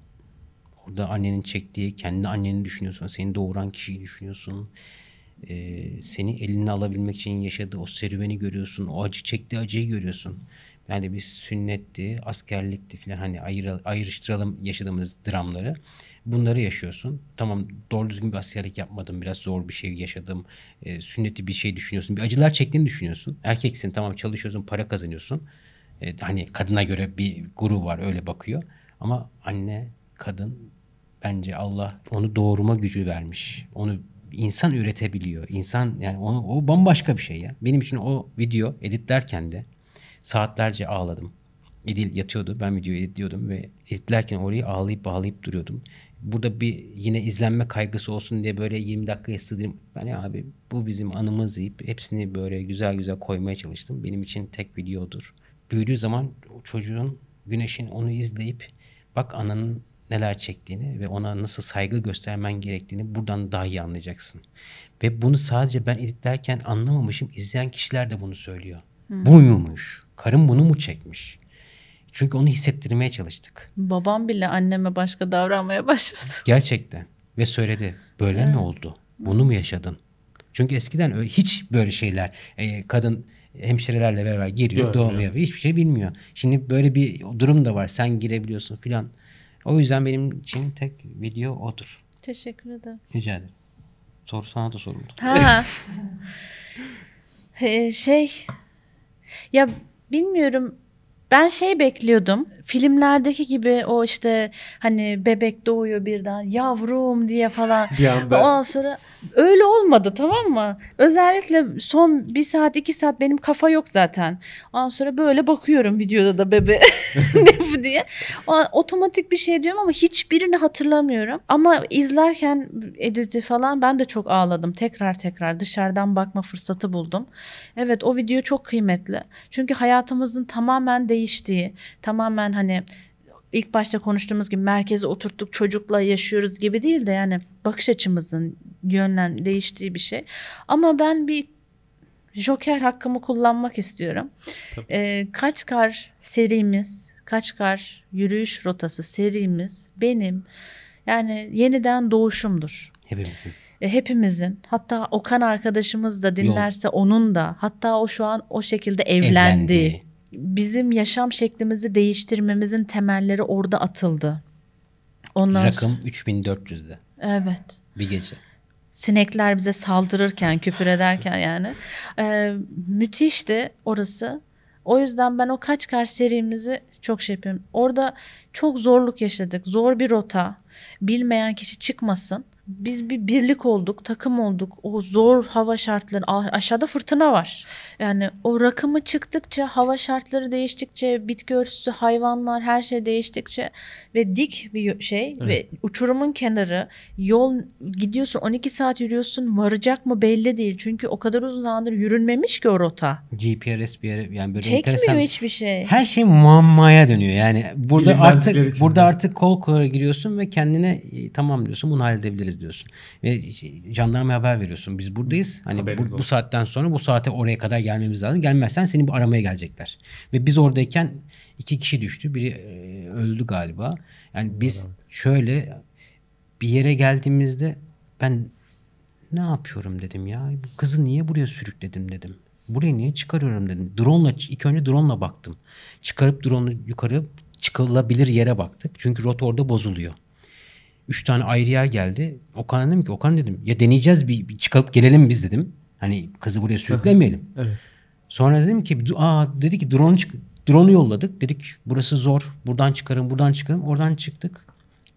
orada annenin çektiği kendi anneni düşünüyorsun. Seni doğuran kişiyi düşünüyorsun. Ee, seni eline alabilmek için yaşadığı o serüveni görüyorsun. O acı çektiği acıyı görüyorsun. Yani biz sünnetti, askerlikti falan hani ayır, ayrıştıralım yaşadığımız dramları. Bunları yaşıyorsun. Tamam doğru düzgün bir askerlik yapmadım. Biraz zor bir şey yaşadım. Ee, sünneti bir şey düşünüyorsun. Bir acılar çektiğini düşünüyorsun. Erkeksin tamam çalışıyorsun, para kazanıyorsun. Ee, hani kadına göre bir guru var öyle bakıyor. Ama anne, kadın bence Allah onu doğurma gücü vermiş. Onu insan üretebiliyor. İnsan yani onu, o bambaşka bir şey ya. Benim için o video editlerken de saatlerce ağladım. Edil yatıyordu. Ben videoyu editliyordum ve editlerken orayı ağlayıp bağlayıp duruyordum. Burada bir yine izlenme kaygısı olsun diye böyle 20 dakikaya sığdırayım. Ben ya abi bu bizim anımız deyip hepsini böyle güzel güzel koymaya çalıştım. Benim için tek videodur. Büyüdüğü zaman çocuğun, güneşin onu izleyip bak ananın neler çektiğini ve ona nasıl saygı göstermen gerektiğini buradan daha iyi anlayacaksın. Ve bunu sadece ben editlerken anlamamışım. İzleyen kişiler de bunu söylüyor. Bu muymuş? Karım bunu mu çekmiş? Çünkü onu hissettirmeye çalıştık. Babam bile anneme başka davranmaya başladı. (laughs) Gerçekten. Ve söyledi. Böyle mi oldu? Bunu mu yaşadın? Çünkü eskiden öyle, hiç böyle şeyler e, kadın hemşirelerle beraber giriyor, Görmüyor. doğum yapıyor. Hiçbir şey bilmiyor. Şimdi böyle bir durum da var. Sen girebiliyorsun filan. O yüzden benim için tek video odur. Teşekkür ederim. Rica ederim. Soru sana da soruldu. Ha. (laughs) Ee, şey ya bilmiyorum ben şey bekliyordum filmlerdeki gibi o işte hani bebek doğuyor birden yavrum diye falan (laughs) Bir anda Ondan sonra öyle olmadı tamam mı? Özellikle son bir saat iki saat benim kafa yok zaten. Ondan sonra böyle bakıyorum videoda da bebe (laughs) ne bu diye. O otomatik bir şey diyorum ama hiçbirini hatırlamıyorum. Ama izlerken editi falan ben de çok ağladım. Tekrar tekrar dışarıdan bakma fırsatı buldum. Evet o video çok kıymetli. Çünkü hayatımızın tamamen değiştiği, tamamen hani ilk başta konuştuğumuz gibi merkeze oturttuk çocukla yaşıyoruz gibi değil de yani bakış açımızın yönlen değiştiği bir şey. Ama ben bir Joker hakkımı kullanmak istiyorum. Tabii. Ee, Kaçkar serimiz, Kaçkar yürüyüş rotası serimiz benim yani yeniden doğuşumdur. Hepimizin. E, hepimizin hatta Okan arkadaşımız da dinlerse onun da hatta o şu an o şekilde evlendi. Evlendi. Bizim yaşam şeklimizi değiştirmemizin temelleri orada atıldı. Ondan sonra- Rakım 3400'de. evet. Bir gece. Sinekler bize saldırırken, küfür ederken yani. Ee, müthişti orası. O yüzden ben o Kaçkar serimizi çok şey yapıyorum. Orada çok zorluk yaşadık. Zor bir rota. Bilmeyen kişi çıkmasın. Biz bir birlik olduk, takım olduk. O zor hava şartları, a- aşağıda fırtına var. Yani o rakımı çıktıkça, hava şartları değiştikçe, bitki örtüsü, hayvanlar, her şey değiştikçe ve dik bir şey Evet. ve uçurumun kenarı, yol gidiyorsun 12 saat yürüyorsun, varacak mı belli değil. Çünkü o kadar uzun zamandır yürünmemiş ki o rota. GPRS bir yere yani böyle Çekmiyor enteresan. hiçbir şey. Her şey muammaya dönüyor. Yani burada artık burada artık kol kola giriyorsun ve kendine tamam diyorsun bunu halledebiliriz diyorsun. Ve şey, jandarmaya haber veriyorsun. Biz buradayız. Hani Haberiniz bu, bu saatten sonra bu saate oraya kadar gelmemiz lazım. Gelmezsen seni bu aramaya gelecekler. Ve biz oradayken iki kişi düştü. Biri e, öldü galiba. Yani biz şöyle bir yere geldiğimizde ben ne yapıyorum dedim ya. Bu kızı niye buraya sürükledim dedim. Buraya niye çıkarıyorum dedim. Drone'la ilk önce drone'la baktım. Çıkarıp drone'u yukarı çıkılabilir yere baktık. Çünkü rota orada bozuluyor. Üç tane ayrı yer geldi. Okan dedim ki Okan dedim ya deneyeceğiz bir, bir çıkıp gelelim biz dedim. Hani kızı buraya sürüklemeyelim. Evet. Sonra dedim ki aa dedi ki drone çık drone'u yolladık. Dedik burası zor. Buradan çıkarın, buradan çıkarın. Oradan çıktık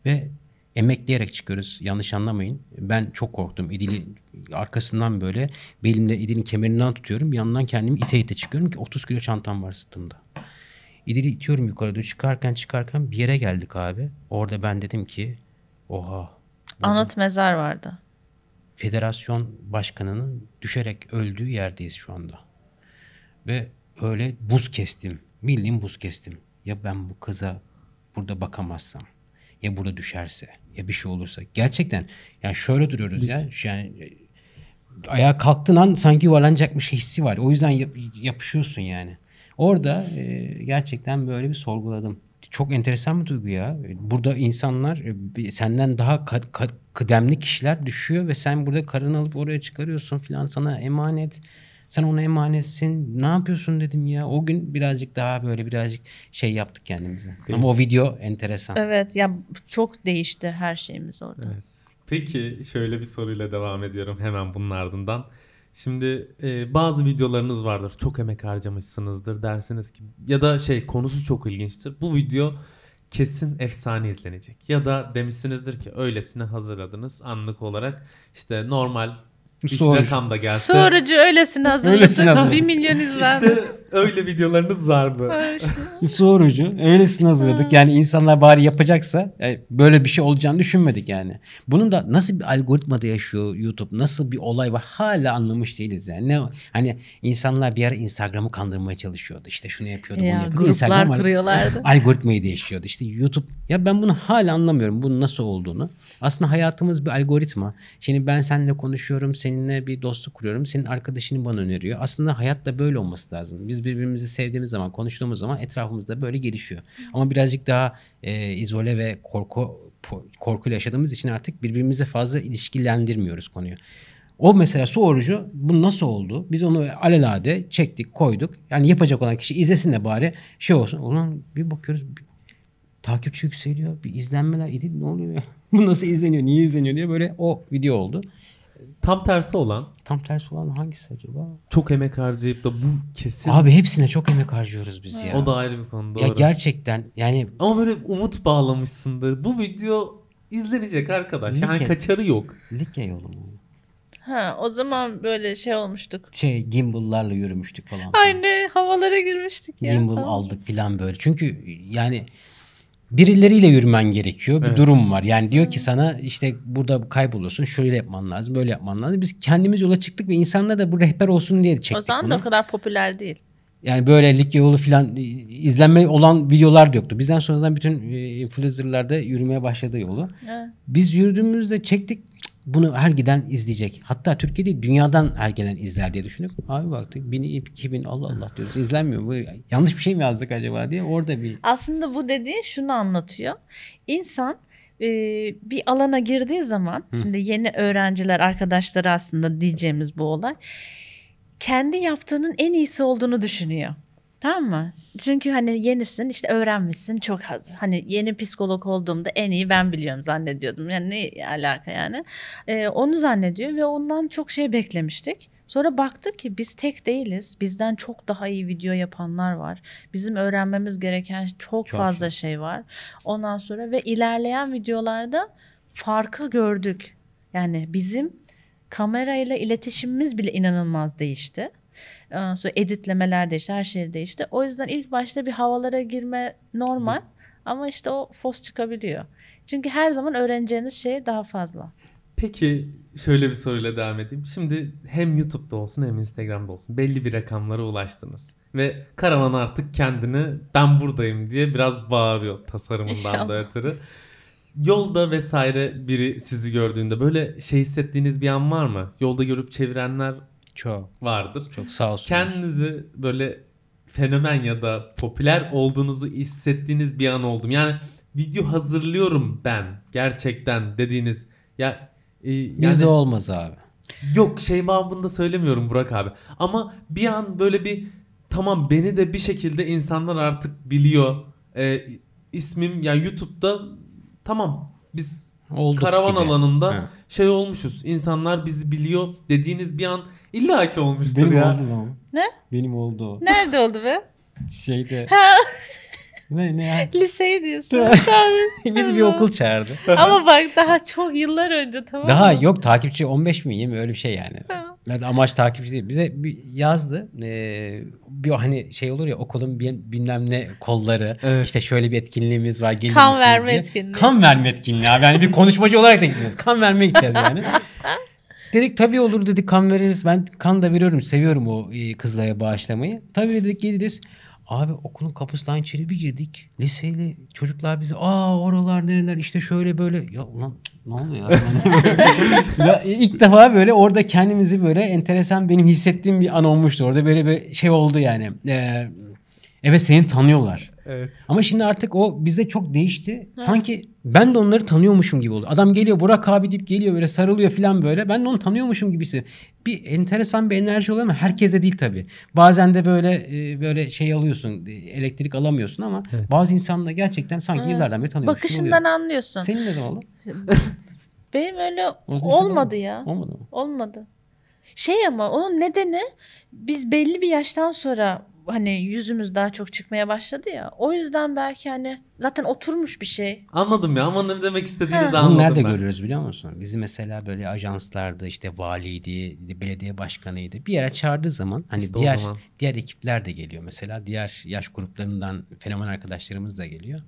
ve emekleyerek çıkıyoruz. Yanlış anlamayın. Ben çok korktum. İdil'i arkasından böyle belimle İdil'in kemerinden tutuyorum. Yandan kendimi ite ite çıkıyorum ki 30 kilo çantam var sırtımda. İdil'i itiyorum yukarı doğru. Çıkarken çıkarken bir yere geldik abi. Orada ben dedim ki oha. Anıt mezar vardı. Federasyon başkanının düşerek öldüğü yerdeyiz şu anda. Ve öyle buz kestim. Bildiğim buz kestim. Ya ben bu kıza burada bakamazsam ya burada düşerse ya bir şey olursa. Gerçekten yani şöyle duruyoruz ya. Yani ayağa kalktığın an sanki yuvarlanacakmış hissi var. O yüzden yap- yapışıyorsun yani. Orada e, gerçekten böyle bir sorguladım. Çok enteresan bir duygu ya. Burada insanlar e, senden daha ka- ka- kıdemli kişiler düşüyor ve sen burada karını alıp oraya çıkarıyorsun filan sana emanet. Sen ona emanetsin. Ne yapıyorsun dedim ya. O gün birazcık daha böyle birazcık şey yaptık kendimize. Ama o video enteresan. Evet ya çok değişti her şeyimiz orada. Evet. Peki şöyle bir soruyla devam ediyorum hemen bunun ardından. Şimdi e, bazı videolarınız vardır. Çok emek harcamışsınızdır dersiniz ki ya da şey konusu çok ilginçtir. Bu video kesin efsane izlenecek. Ya da demişsinizdir ki öylesine hazırladınız anlık olarak. işte normal bir Sonuç. rakam da gelse. Sonracı öylesine hazırladık. Öylesine hazırladık. 1 milyon izlendi. İşte öyle videolarınız var mı? (laughs) Sorucu. Öylesine hazırladık. Yani insanlar bari yapacaksa yani böyle bir şey olacağını düşünmedik yani. Bunun da nasıl bir algoritmada yaşıyor YouTube? Nasıl bir olay var? Hala anlamış değiliz yani. Ne hani insanlar bir ara Instagram'ı kandırmaya çalışıyordu. İşte şunu yapıyordu, bunu ya, yapıyordu. gruplar Instagram kuruyorlardı. (laughs) algoritmayı değiştiriyordu. İşte YouTube ya ben bunu hala anlamıyorum bunun nasıl olduğunu. Aslında hayatımız bir algoritma. Şimdi ben seninle konuşuyorum, seninle bir dostluk kuruyorum. Senin arkadaşını bana öneriyor. Aslında hayat da böyle olması lazım. Biz birbirimizi sevdiğimiz zaman, konuştuğumuz zaman etrafımızda böyle gelişiyor. Ama birazcık daha e, izole ve korku korkuyla yaşadığımız için artık birbirimize fazla ilişkilendirmiyoruz konuyu. O mesela su orucu bu nasıl oldu? Biz onu alelade çektik koyduk. Yani yapacak olan kişi izlesin de bari şey olsun. Ulan bir bakıyoruz bir- takipçi yükseliyor. Bir izlenmeler idi ne oluyor ya? (laughs) Bu nasıl izleniyor? Niye izleniyor diye böyle o video oldu. Tam tersi olan Tam tersi olan hangisi acaba? çok emek harcayıp da bu kesin Abi hepsine çok emek harcıyoruz biz ya. o da ayrı bir konu doğru. ya gerçekten yani Ama böyle umut bağlamışsındır. Bu video izlenecek arkadaş. Yani Like- kaçarı yok. Likya yolu mu? Ha, o zaman böyle şey olmuştuk. Şey gimbal'larla yürümüştük falan. Aynı havalara girmiştik ya. Gimbal falan. aldık filan böyle. Çünkü yani birileriyle yürümen gerekiyor. Bir Evet. durum var. Yani diyor ki sana işte burada kaybolursun. Şöyle yapman lazım. Böyle yapman lazım. Biz kendimiz yola çıktık ve insanlar da bu rehber olsun diye çektik O zaman bunu. da o kadar popüler değil. Yani böyle lig yolu filan e, izlenme olan videolar da yoktu. Bizden sonradan bütün e, influencerlar da yürümeye başladı yolu. Ha. Biz yürüdüğümüzde çektik. Bunu her giden izleyecek. Hatta Türkiye değil dünyadan her gelen izler diye düşünüp abi baktık 1000 2000 Allah Allah diyoruz. İzlenmiyor. Bu yanlış bir şey mi yazdık acaba diye orada bir Aslında bu dediğin şunu anlatıyor. İnsan e, bir alana girdiği zaman şimdi yeni öğrenciler arkadaşları aslında diyeceğimiz bu olay kendi yaptığının en iyisi olduğunu düşünüyor. Tamam mı? Çünkü hani yenisin işte öğrenmişsin çok hazır. Hani yeni psikolog olduğumda en iyi ben biliyorum zannediyordum. Yani ne alaka yani. Ee, onu zannediyor ve ondan çok şey beklemiştik. Sonra baktık ki biz tek değiliz. Bizden çok daha iyi video yapanlar var. Bizim öğrenmemiz gereken çok, Çok fazla şey var. Ondan sonra ve ilerleyen videolarda farkı gördük. Yani bizim kamerayla iletişimimiz bile inanılmaz değişti. Ondan Sonra editlemeler değişti, her şey değişti. O yüzden ilk başta bir havalara girme normal ama işte o fos çıkabiliyor. Çünkü her zaman öğreneceğiniz şey daha fazla. Peki şöyle bir soruyla devam edeyim. Şimdi hem YouTube'da olsun hem Instagram'da olsun belli bir rakamlara ulaştınız. Ve karavan artık kendini ben buradayım diye biraz bağırıyor tasarımından İnşallah. da ötürü. Yolda vesaire biri sizi gördüğünde böyle şey hissettiğiniz bir an var mı? Yolda görüp çevirenler Çok vardır. çok sağ olsun. Kendinizi böyle fenomen ya da popüler olduğunuzu hissettiğiniz bir an oldum. Yani video hazırlıyorum ben gerçekten dediğiniz ya e, yani- Bizde olmaz abi. Yok şey babında söylemiyorum Burak abi. Ama bir an böyle bir tamam beni de bir şekilde insanlar artık biliyor. Ee, ismim ya YouTube'da tamam biz Olduk karavan gibi. alanında Ha. şey olmuşuz. İnsanlar bizi biliyor dediğiniz bir an illaki olmuştur Benim ya. oldu mu? Ne? Benim oldu o. Nerede oldu be? (laughs) Şeyde. Ha, ne ne ya? liseyi diyorsun. (laughs) Biz bir okul çağırdı. (laughs) Ama bak daha çok yıllar önce tamam Daha mı? yok takipçi 15 mi 20 öyle bir şey yani. Yani amaç takipçi değil. Bize bir yazdı. Ee, bir hani şey olur ya okulun bir, bilmem ne kolları. Evet. İşte şöyle bir etkinliğimiz var. gelir Kan verme diye. etkinliği. Kan verme etkinliği abi. Yani bir konuşmacı olarak da gitmiyoruz. Kan vermeye gideceğiz yani. Dedik tabii olur dedik kan veririz. Ben kan da veriyorum. Seviyorum o e, kızlara bağışlamayı. Tabii dedik geliriz. Abi okulun kapısından içeri bir girdik. Liseli çocuklar bize aa oralar nereler işte şöyle böyle. Ya ulan ne oluyor ya? (laughs) ya ilk defa böyle orada kendimizi böyle enteresan benim hissettiğim bir an olmuştu. Orada böyle bir şey oldu yani. Ee, evet seni tanıyorlar. Evet. Ama şimdi artık o bizde çok değişti. Sanki ben de onları tanıyormuşum gibi oldu. Adam geliyor Burak abi deyip geliyor böyle sarılıyor falan böyle. Ben de onu tanıyormuşum gibi hissediyorum. Bir enteresan bir enerji oluyor ama herkese değil tabii. Bazen de böyle e, böyle şey alıyorsun. e, Elektrik alamıyorsun ama Evet. bazı insanla gerçekten sanki Evet. yıllardan beri tanıyormuşsun Bakışından oluyor. anlıyorsun. Senin ne zaman oldu? (laughs) Benim öyle olmadı ya. Olmadı mı? Olmadı. Şey ama onun nedeni biz belli bir yaştan sonra hani yüzümüz daha çok çıkmaya başladı ya. O yüzden belki hani zaten oturmuş bir şey. Anladım ya ama ne demek istediğinizi Ha. Bunu anladım nerede ben. görüyoruz biliyor musun? Bizi mesela böyle ajanslarda işte valiydi, belediye başkanıydı. Bir yere çağırdığı zaman hani İşte diğer zaman. diğer ekipler de geliyor mesela. Diğer yaş gruplarından fenomen arkadaşlarımız da geliyor.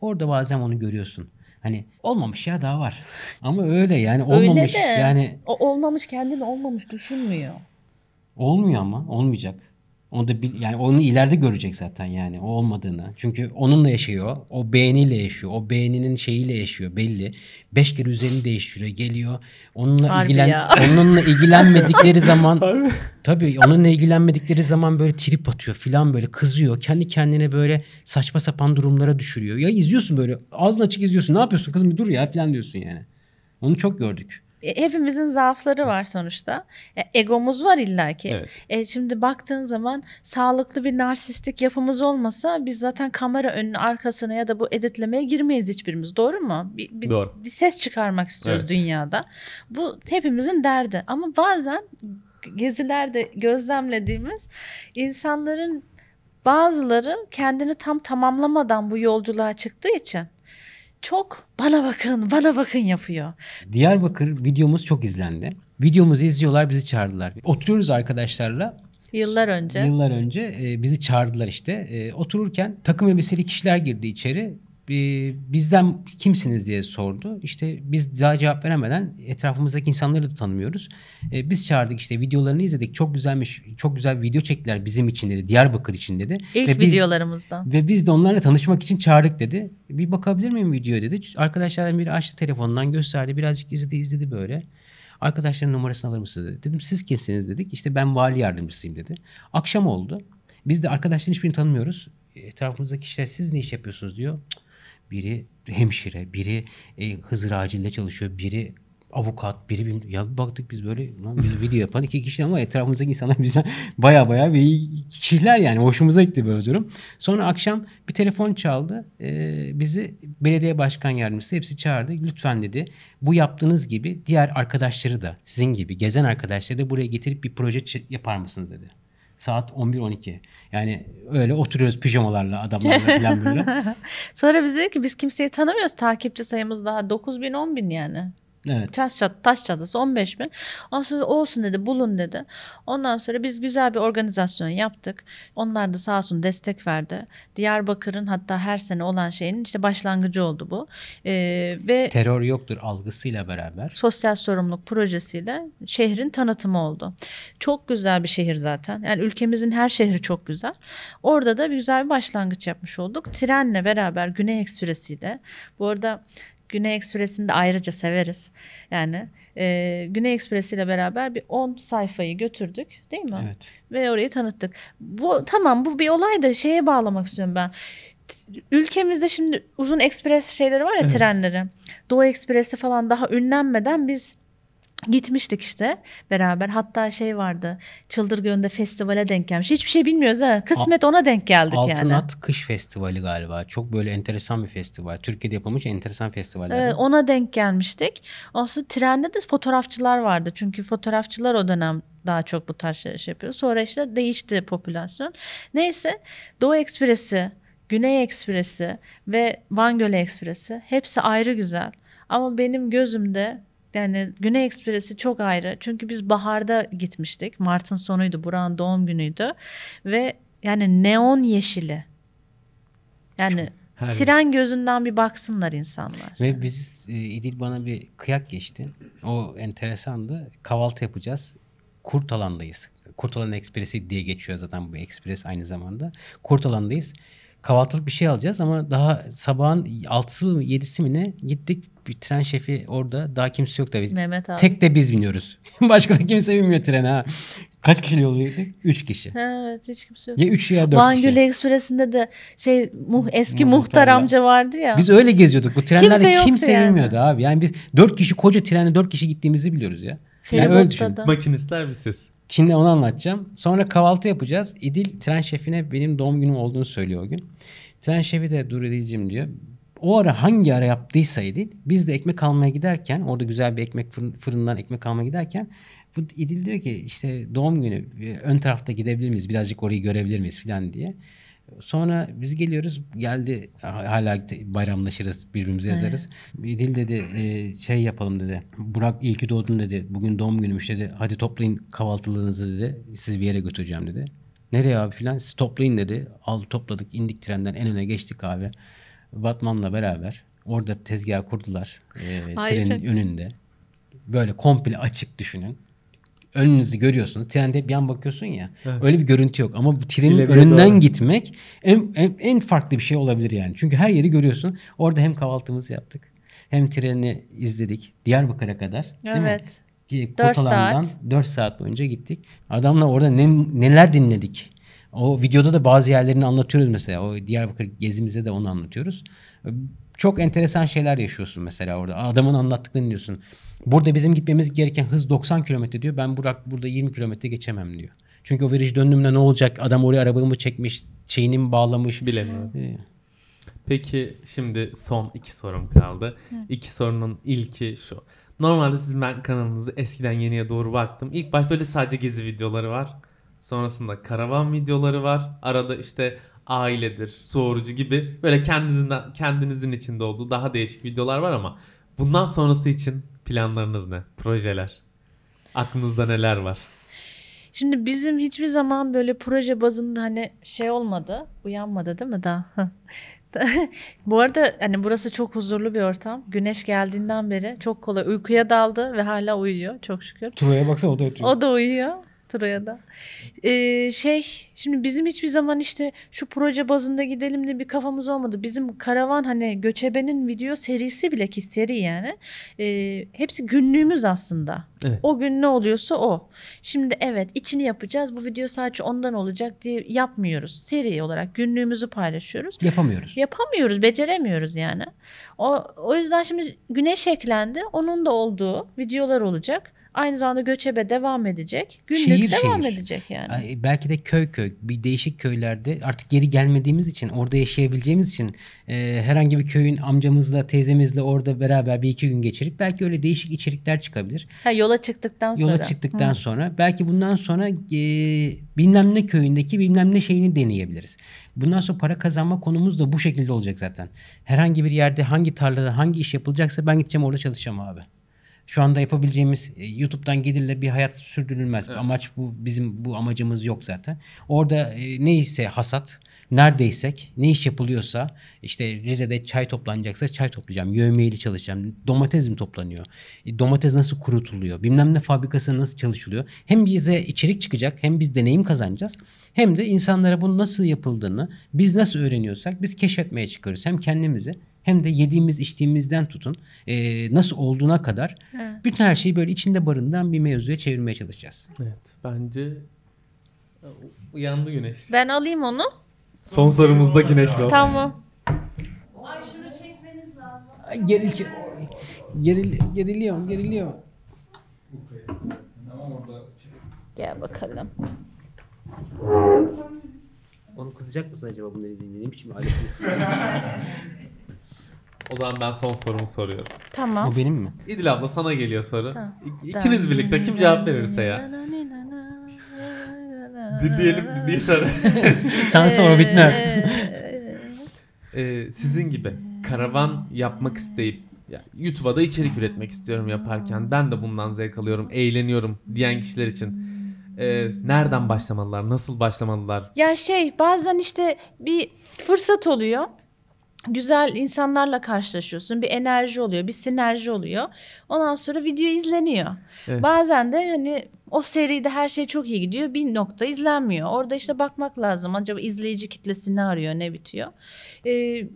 Orada bazen onu görüyorsun. Hani olmamış ya daha var. (laughs) Ama öyle yani olmamış. Öyle de Yani o olmamış kendini olmamış düşünmüyor. olmuyor ama olmayacak. Onu da bil- yani onu ileride görecek zaten yani o olmadığını. Çünkü onunla yaşıyor. O beğeniyle yaşıyor. O beğeninin şeyiyle yaşıyor belli. Beş kere üzerini değiştiriyor. Geliyor. Onunla Harbi ilgilen ya. (laughs) onunla ilgilenmedikleri zaman (laughs) tabii onunla ilgilenmedikleri zaman böyle trip atıyor filan böyle kızıyor. Kendi kendine böyle saçma sapan durumlara düşürüyor. Ya izliyorsun böyle ağzın açık izliyorsun. Ne yapıyorsun kızım bir dur ya filan diyorsun yani. Onu çok gördük. E, hepimizin zaafları var sonuçta. E, egomuz var illaki. Evet. E, şimdi baktığın zaman sağlıklı bir narsistik yapımız olmasa biz zaten kamera önüne arkasına ya da bu editlemeye girmeyiz hiçbirimiz. Doğru mu? Bir, bir, Doğru. bir ses çıkarmak istiyoruz Evet. dünyada. Bu hepimizin derdi. Ama bazen gezilerde gözlemlediğimiz insanların bazıları kendini tam tamamlamadan bu yolculuğa çıktığı için çok bana bakın bana bakın yapıyor. Diyarbakır videomuz çok izlendi. Videomuzu izliyorlar bizi çağırdılar. Oturuyoruz arkadaşlarla. Yıllar önce. Yıllar önce e, bizi çağırdılar işte. E, otururken takım elbiseli kişiler girdi içeri. E, bizden kimsiniz diye sordu. İşte biz daha cevap veremeden etrafımızdaki insanları da tanımıyoruz. E, biz çağırdık işte videolarını izledik. Çok güzelmiş. Çok güzel video çektiler bizim için dedi. Diyarbakır için dedi. İlk Ve biz- videolarımızdan. ve biz de onlarla tanışmak için çağırdık dedi. Bir bakabilir miyim videoya dedi. Arkadaşlardan biri açtı telefondan gösterdi. Birazcık izledi izledi böyle. Arkadaşların numarasını alır mısınız dedi. Dedim siz kimsiniz dedik. İşte ben vali yardımcısıyım dedi. Akşam oldu. Biz de arkadaşların hiçbirini tanımıyoruz. Etrafımızdaki kişiler siz ne iş yapıyorsunuz diyor. Biri hemşire, biri e, Hızır Acil'de çalışıyor, biri avukat, biri bilmem- ya baktık biz böyle lan biz video yapan iki kişi ama etrafımızdaki insanlar (laughs) bizden baya baya bir kişiler yani hoşumuza gitti böyle durum. Sonra akşam bir telefon çaldı. Ee, bizi belediye başkan yardımcısı hepsi çağırdı. Lütfen dedi bu yaptığınız gibi diğer arkadaşları da sizin gibi gezen arkadaşları da buraya getirip bir proje yapar mısınız dedi. Saat 11-12. Yani öyle oturuyoruz pijamalarla adamlarla (laughs) falan böyle. Sonra biz dedik ki biz kimseyi tanımıyoruz. Takipçi sayımız daha 9 bin 10 bin yani. Evet. Taş, çat, taş çatısı 15 bin. Ondan sonra olsun dedi bulun dedi. Ondan sonra biz güzel bir organizasyon yaptık. Onlar da sağ olsun destek verdi. Diyarbakır'ın hatta her sene olan şeyin işte başlangıcı oldu bu. Ee, ve Terör yoktur algısıyla beraber. sosyal sorumluluk projesiyle şehrin tanıtımı oldu. Çok güzel bir şehir zaten. Yani ülkemizin her şehri çok güzel. Orada da bir güzel bir başlangıç yapmış olduk. Trenle beraber Güney Ekspresi ile. Bu arada Güney Ekspresi'ni de ayrıca severiz. Yani e, Güney Ekspresi ile beraber bir 10 sayfayı götürdük değil mi? Evet. Ve orayı tanıttık. Bu tamam bu bir olay da şeye bağlamak istiyorum ben. Ülkemizde şimdi uzun ekspres şeyleri var ya Evet. trenleri. Doğu Ekspresi falan daha ünlenmeden biz gitmiştik işte beraber. Hatta şey vardı. Çıldırgön'de festivale denk gelmiş. Hiçbir şey bilmiyoruz ha. Kısmet ona denk geldik Altın yani. At Kış Festivali galiba. Çok böyle enteresan bir festival. Türkiye'de yapılmış enteresan festivaller. Evet, ona denk gelmiştik. Sonra trende de fotoğrafçılar vardı. Çünkü fotoğrafçılar o dönem daha çok bu tarz şeyler şey yapıyor. Sonra işte değişti popülasyon. Neyse Doğu Ekspresi, Güney Ekspresi ve Van Gölü Ekspresi hepsi ayrı güzel. Ama benim gözümde yani Güney Ekspresi çok ayrı. Çünkü biz baharda gitmiştik. Mart'ın sonuydu. Burak'ın doğum günüydü. Ve yani neon yeşili. Yani Her tren gözünden bir baksınlar insanlar. Ve biz e, İdil bana bir kıyak geçti. O enteresandı. Kahvaltı yapacağız. Kurtalan'dayız. Kurtalan Ekspresi diye geçiyor zaten bu ekspres aynı zamanda. Kurtalan'dayız. Kahvaltılık bir şey alacağız ama daha sabahın 6'sı mı 7'si mi ne gittik. Bir tren şefi orada. Daha kimse yok tabii. Mehmet abi. Tek de biz biniyoruz. (laughs) Başka da kimse binmiyor trene ha. Kaç kişi yolcuydu? 3 kişi. Evet hiç kimse yok. Ya 3 ya 4 Van kişi. Gölü Ekspresi'nde de şey muh, eski Muhtar muhtar amca vardı ya. Biz öyle geziyorduk. Bu trenlerde Kimse kimse, yani. bilmiyordu abi. Yani biz 4 kişi koca trende 4 kişi gittiğimizi biliyoruz ya. Yani öyle düşün. Feribotta da. Makinistler bir siz. Şimdi onu anlatacağım. Sonra kahvaltı yapacağız. İdil tren şefine benim doğum günüm olduğunu söylüyor o gün. Tren şefi de dur İdil'cim diyor. O ara hangi ara yaptıysa İdil biz de ekmek almaya giderken orada güzel bir ekmek fırın- fırından ekmek almaya giderken bu İdil diyor ki işte doğum günü e, ön tarafta gidebilir miyiz birazcık orayı görebilir miyiz falan diye. Sonra biz geliyoruz geldi hala bayramlaşırız birbirimize yazarız. İdil dedi e, şey yapalım dedi. Burak iyi ki doğdun dedi. Bugün doğum günümüş dedi. Hadi toplayın kahvaltılığınızı dedi. Sizi bir yere götüreceğim dedi. Nereye abi filan siz toplayın dedi. Al topladık indik trenden en öne geçtik abi. Batman'la beraber orada tezgah kurdular. E, trenin önünde. Böyle komple açık düşünün. Önünüzü görüyorsunuz. Trende bir an bakıyorsun ya. Evet. Öyle bir görüntü yok. Ama bu trenin İleriye önünden doğru. gitmek en, en, en farklı bir şey olabilir yani. Çünkü her yeri görüyorsun. Orada hem kahvaltımızı yaptık. Hem treni izledik. Diyarbakır'a kadar. Değil mi? Evet. Dört Kurtalan'dan saat. 4 saat boyunca gittik. Adamla orada ne, neler dinledik. O videoda da bazı yerlerini anlatıyoruz mesela. O Diyarbakır gezimizde de onu anlatıyoruz. Çok enteresan şeyler yaşıyorsun mesela orada. Adamın anlattıklarını dinliyorsun. Burada bizim gitmemiz gereken hız 90 kilometre diyor. Ben Burak burada 20 kilometre geçemem diyor. Çünkü o viraj döndüğümde ne olacak? Adam oraya arabamı çekmiş, şeyini mi bağlamış. Bilemiyorum. Ee, Peki şimdi son iki sorum kaldı. İki sorunun ilki şu. Normalde sizin ben kanalınızı eskiden yeniye doğru baktım. İlk baş böyle sadece gezi videoları var. Sonrasında karavan videoları var. Arada işte ailedir, soğurucu gibi böyle kendinizin kendinizin içinde olduğu daha değişik videolar var ama bundan sonrası için planlarınız ne? Projeler? Aklınızda neler var? Şimdi bizim hiçbir zaman böyle proje bazında hani şey olmadı. Uyanmadı değil mi daha? (laughs) Bu arada hani burası çok huzurlu bir ortam. Güneş geldiğinden beri çok kolay uykuya daldı ve hala uyuyor çok şükür. Troy'a baksana o da ötüyor. O da uyuyor. Turaya da. Ee, şey şimdi bizim hiçbir zaman işte şu proje bazında gidelim de bir kafamız olmadı. Bizim karavan hani göçebenin video serisi bile ki seri yani. Ee, hepsi günlüğümüz aslında. Evet. O gün ne oluyorsa o. Şimdi evet içini yapacağız. Bu video sadece ondan olacak diye yapmıyoruz. Seri olarak günlüğümüzü paylaşıyoruz. Yapamıyoruz. Yapamıyoruz, beceremiyoruz yani. O, o yüzden şimdi güneş eklendi. Onun da olduğu videolar olacak. Aynı zamanda göçebe devam edecek. Günlük Şehir devam şehir. edecek yani. Belki de köy köy bir değişik köylerde artık geri gelmediğimiz için orada yaşayabileceğimiz için e, herhangi bir köyün amcamızla teyzemizle orada beraber bir iki gün geçirip belki öyle değişik içerikler çıkabilir. Ha, yola çıktıktan sonra. Yola çıktıktan sonra belki bundan sonra e, bilmem ne köyündeki bilmem ne şeyini deneyebiliriz. Bundan sonra para kazanma konumuz da bu şekilde olacak zaten. Herhangi bir yerde hangi tarlada hangi iş yapılacaksa ben gideceğim orada çalışacağım abi. Şu anda yapabileceğimiz e, YouTube'dan gelirle bir hayat sürdürülmez. Evet. Amaç bu bizim bu amacımız yok zaten. Orada e, neyse hasat, neredeysek, ne iş yapılıyorsa işte Rize'de çay toplanacaksa çay toplayacağım. Yövmeyeli çalışacağım. Domates mi toplanıyor? E, Domates nasıl kurutuluyor? Bilmem ne fabrikası nasıl çalışılıyor? Hem bize içerik çıkacak hem biz deneyim kazanacağız. Hem de insanlara bunun nasıl yapıldığını biz nasıl öğreniyorsak biz keşfetmeye çıkarız. Hem kendimizi hem de yediğimiz içtiğimizden tutun e, nasıl olduğuna kadar Evet. bütün her şeyi böyle içinde barındıran bir mevzuya çevirmeye çalışacağız. Evet bence uyandı güneş. Ben alayım onu. Son sorumuz da güneşli olsun. Tamam. Geril, geril, geriliyor, geriliyor. Gel bakalım. Onu kızacak mısın acaba bunları izleyince? Ne biçim ailesiniz? (laughs) O zaman ben son sorumu soruyorum. Tamam. Bu benim mi? İdil abla sana geliyor soru. Tamam. İkiniz birlikte kim cevap verirse ya. Dinleyelim dinleyi sonra. (laughs) Sen sonra bitmez. (laughs) Ee, sizin gibi karavan yapmak isteyip ya, YouTube'a da içerik üretmek istiyorum yaparken ben de bundan zevk alıyorum, eğleniyorum diyen kişiler için e, nereden başlamalılar, nasıl başlamalılar? Ya şey bazen işte bir fırsat oluyor. Güzel insanlarla karşılaşıyorsun. Bir enerji oluyor, bir sinerji oluyor. Ondan sonra video izleniyor. Evet. Bazen de hani o seride her şey çok iyi gidiyor. Bir nokta izlenmiyor. Orada işte bakmak lazım. Acaba izleyici kitlesi ne arıyor, ne bitiyor? Ee,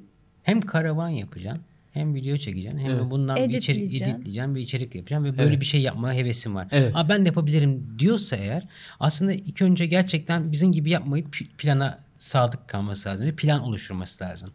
Hem karavan yapacaksın hem video çekeceksin hem Evet. de bundan bir içerik Editleyeceksin. bir içerik yapacaksın ve böyle Evet. bir şey yapmaya hevesim var. Evet. Aa, ben de yapabilirim diyorsa eğer aslında ilk önce gerçekten bizim gibi yapmayıp pi- plana sadık kalması lazım ve plan oluşturması lazım.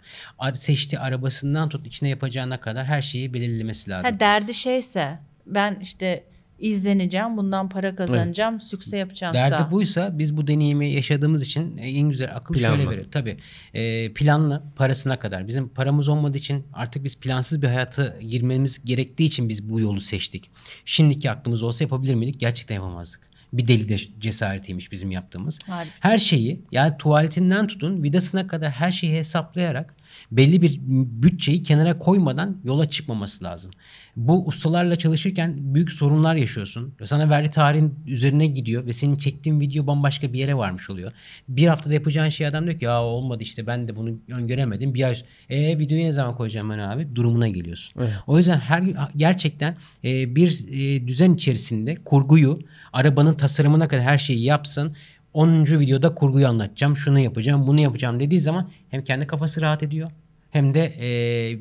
Seçtiği arabasından tut içine yapacağına kadar her şeyi belirlemesi lazım. ha derdi şeyse ben işte izleneceğim, bundan para kazanacağım, sükse yapacağımsa. Derdi buysa biz bu deneyimi yaşadığımız için en güzel akıl Planlı. şöyle verir. Tabii e, planlı parasına kadar. Bizim paramız olmadığı için artık biz plansız bir hayata girmemiz gerektiği için biz bu yolu seçtik. Şimdiki aklımız olsa yapabilir miydik? Gerçekten yapamazdık. Bir deli de cesaretiymiş bizim yaptığımız. Harika. Her şeyi yani tuvaletinden tutun vidasına kadar her şeyi hesaplayarak belli bir bütçeyi kenara koymadan yola çıkmaması lazım. Bu ustalarla çalışırken büyük sorunlar yaşıyorsun. Sana verdiği tarihin üzerine gidiyor ve senin çektiğin video bambaşka bir yere varmış oluyor. Bir haftada yapacağın şey adam diyor ki ya olmadı işte ben de bunu öngöremedim. Bir ay e videoyu ne zaman koyacağım ben abi durumuna geliyorsun. Evet. O yüzden her gerçekten e, bir e, düzen içerisinde kurguyu arabanın tasarımına kadar her şeyi yapsın. 10. videoda kurguyu anlatacağım. Şunu yapacağım, bunu yapacağım dediği zaman hem kendi kafası rahat ediyor hem de e,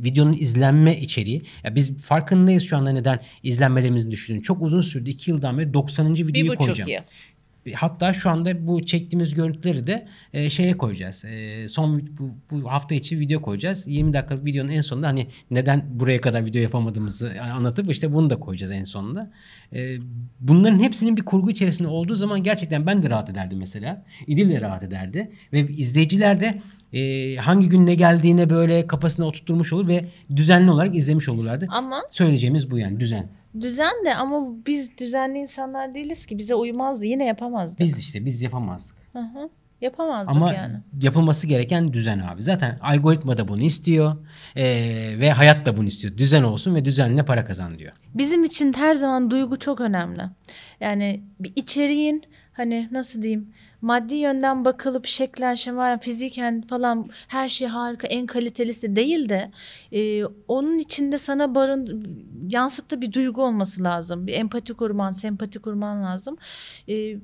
videonun izlenme içeriği. Ya biz farkındayız şu anda neden izlenmelerimizin düştüğünü. Çok uzun sürdü. 2 yıldan beri 90. videoyu Bir koyacağım. yıl. Hatta şu anda bu çektiğimiz görüntüleri de e, şeye koyacağız. E, son bu, bu hafta içi video koyacağız. 20 dakikalık videonun en sonunda hani neden buraya kadar video yapamadığımızı anlatıp işte bunu da koyacağız en sonunda. E, bunların hepsinin bir kurgu içerisinde olduğu zaman gerçekten ben de rahat ederdim mesela. İdil de rahat ederdi. Ve izleyiciler de e, hangi gün ne geldiğine böyle kafasına oturtmuş olur ve düzenli olarak izlemiş olurlardı. Ama Söyleyeceğimiz bu yani düzen. Düzen de ama biz düzenli insanlar değiliz ki bize uymazdı. Yine yapamazdık. Biz işte biz yapamazdık. Hı hı. Yapamazdık Ama yani. yapılması gereken düzen abi. Zaten algoritma da bunu istiyor ee, ve hayat da bunu istiyor. Düzen olsun ve düzenle para kazan diyor. Bizim için her zaman duygu çok önemli. Yani bir içeriğin hani nasıl diyeyim maddi yönden bakılıp şeklen şemal fiziken falan her şey harika en kalitelisi değil de e, onun içinde sana barın yansıttığı bir duygu olması lazım. Bir empati kurman, sempati kurman lazım. E,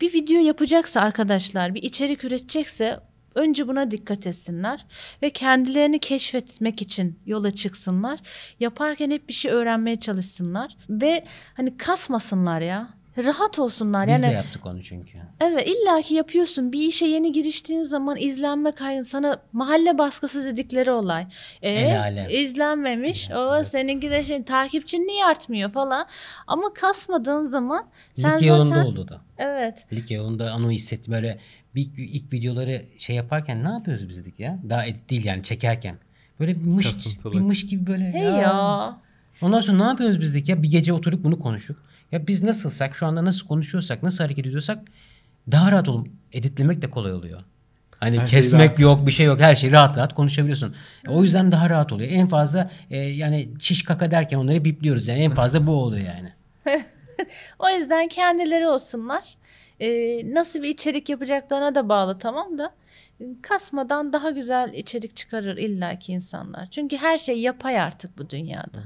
bir video yapacaksa arkadaşlar, bir içerik üretecekse önce buna dikkat etsinler ve kendilerini keşfetmek için yola çıksınlar. Yaparken hep bir şey öğrenmeye çalışsınlar ve hani kasmasınlar ya. Rahat olsunlar. Biz yani de yaptık onu çünkü. Evet illaki yapıyorsun. Bir işe yeni giriştiğin zaman izlenme kaygın sana mahalle baskısı dedikleri olay. E, El izlenmemiş. O evet. seninki de şey takipçin niye artmıyor falan. Ama kasmadığın zaman sen Lig yolunda zaten oldu da. evet. Lig yolunda onu hissetti. Böyle bir, ilk videoları şey yaparken ne yapıyoruz biz dedik ya? Daha edit değil yani çekerken. Böyle bir mış, bir mış gibi böyle. Hey ya. Ondan sonra ne yapıyoruz biz dedik ya? Bir gece oturup bunu konuştuk. Ya biz nasılsak, şu anda nasıl konuşuyorsak, nasıl hareket ediyorsak daha rahat olun. Editlemek de kolay oluyor. Hani Her şey kesmek rahat. yok, bir şey yok. Her şeyi rahat rahat konuşabiliyorsun. O yüzden daha rahat oluyor. En fazla e, yani çiş kaka derken onları bipliyoruz. Yani en fazla bu oluyor yani. (laughs) (laughs) O yüzden kendileri olsunlar. Ee, nasıl bir içerik yapacaklarına da bağlı tamam da kasmadan daha güzel içerik çıkarır illaki insanlar. Çünkü her şey yapay artık bu dünyada.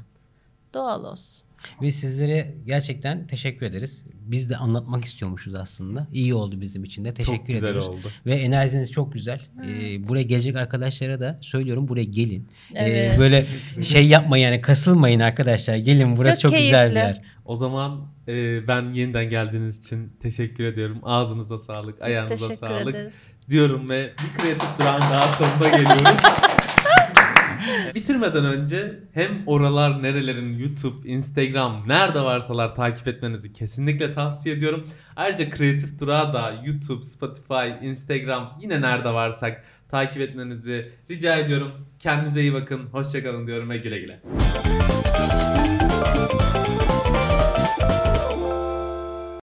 Doğal olsun. Ve sizlere gerçekten teşekkür ederiz. Biz de anlatmak istiyormuşuz aslında. İyi oldu bizim için de. Teşekkür Çok güzel ediyoruz. oldu. Ve enerjiniz çok güzel. Ee, buraya gelecek arkadaşlara da söylüyorum buraya gelin. Ee, Evet. böyle şey yapmayın yani kasılmayın arkadaşlar. Gelin burası çok, Çok güzel bir yer. O zaman e, ben yeniden geldiğiniz için teşekkür ediyorum. Ağzınıza sağlık, Biz ayağınıza teşekkür sağlık ederiz. diyorum ve bir kreatif durağın daha sonuna geliyoruz. (laughs) (laughs) Bitirmeden önce hem oralar nerelerin YouTube, Instagram nerede varsalar takip etmenizi kesinlikle tavsiye ediyorum. Ayrıca Kreatif Durağı da YouTube, Spotify, Instagram yine nerede varsak takip etmenizi rica ediyorum. Kendinize iyi bakın, hoşçakalın diyorum ve güle güle.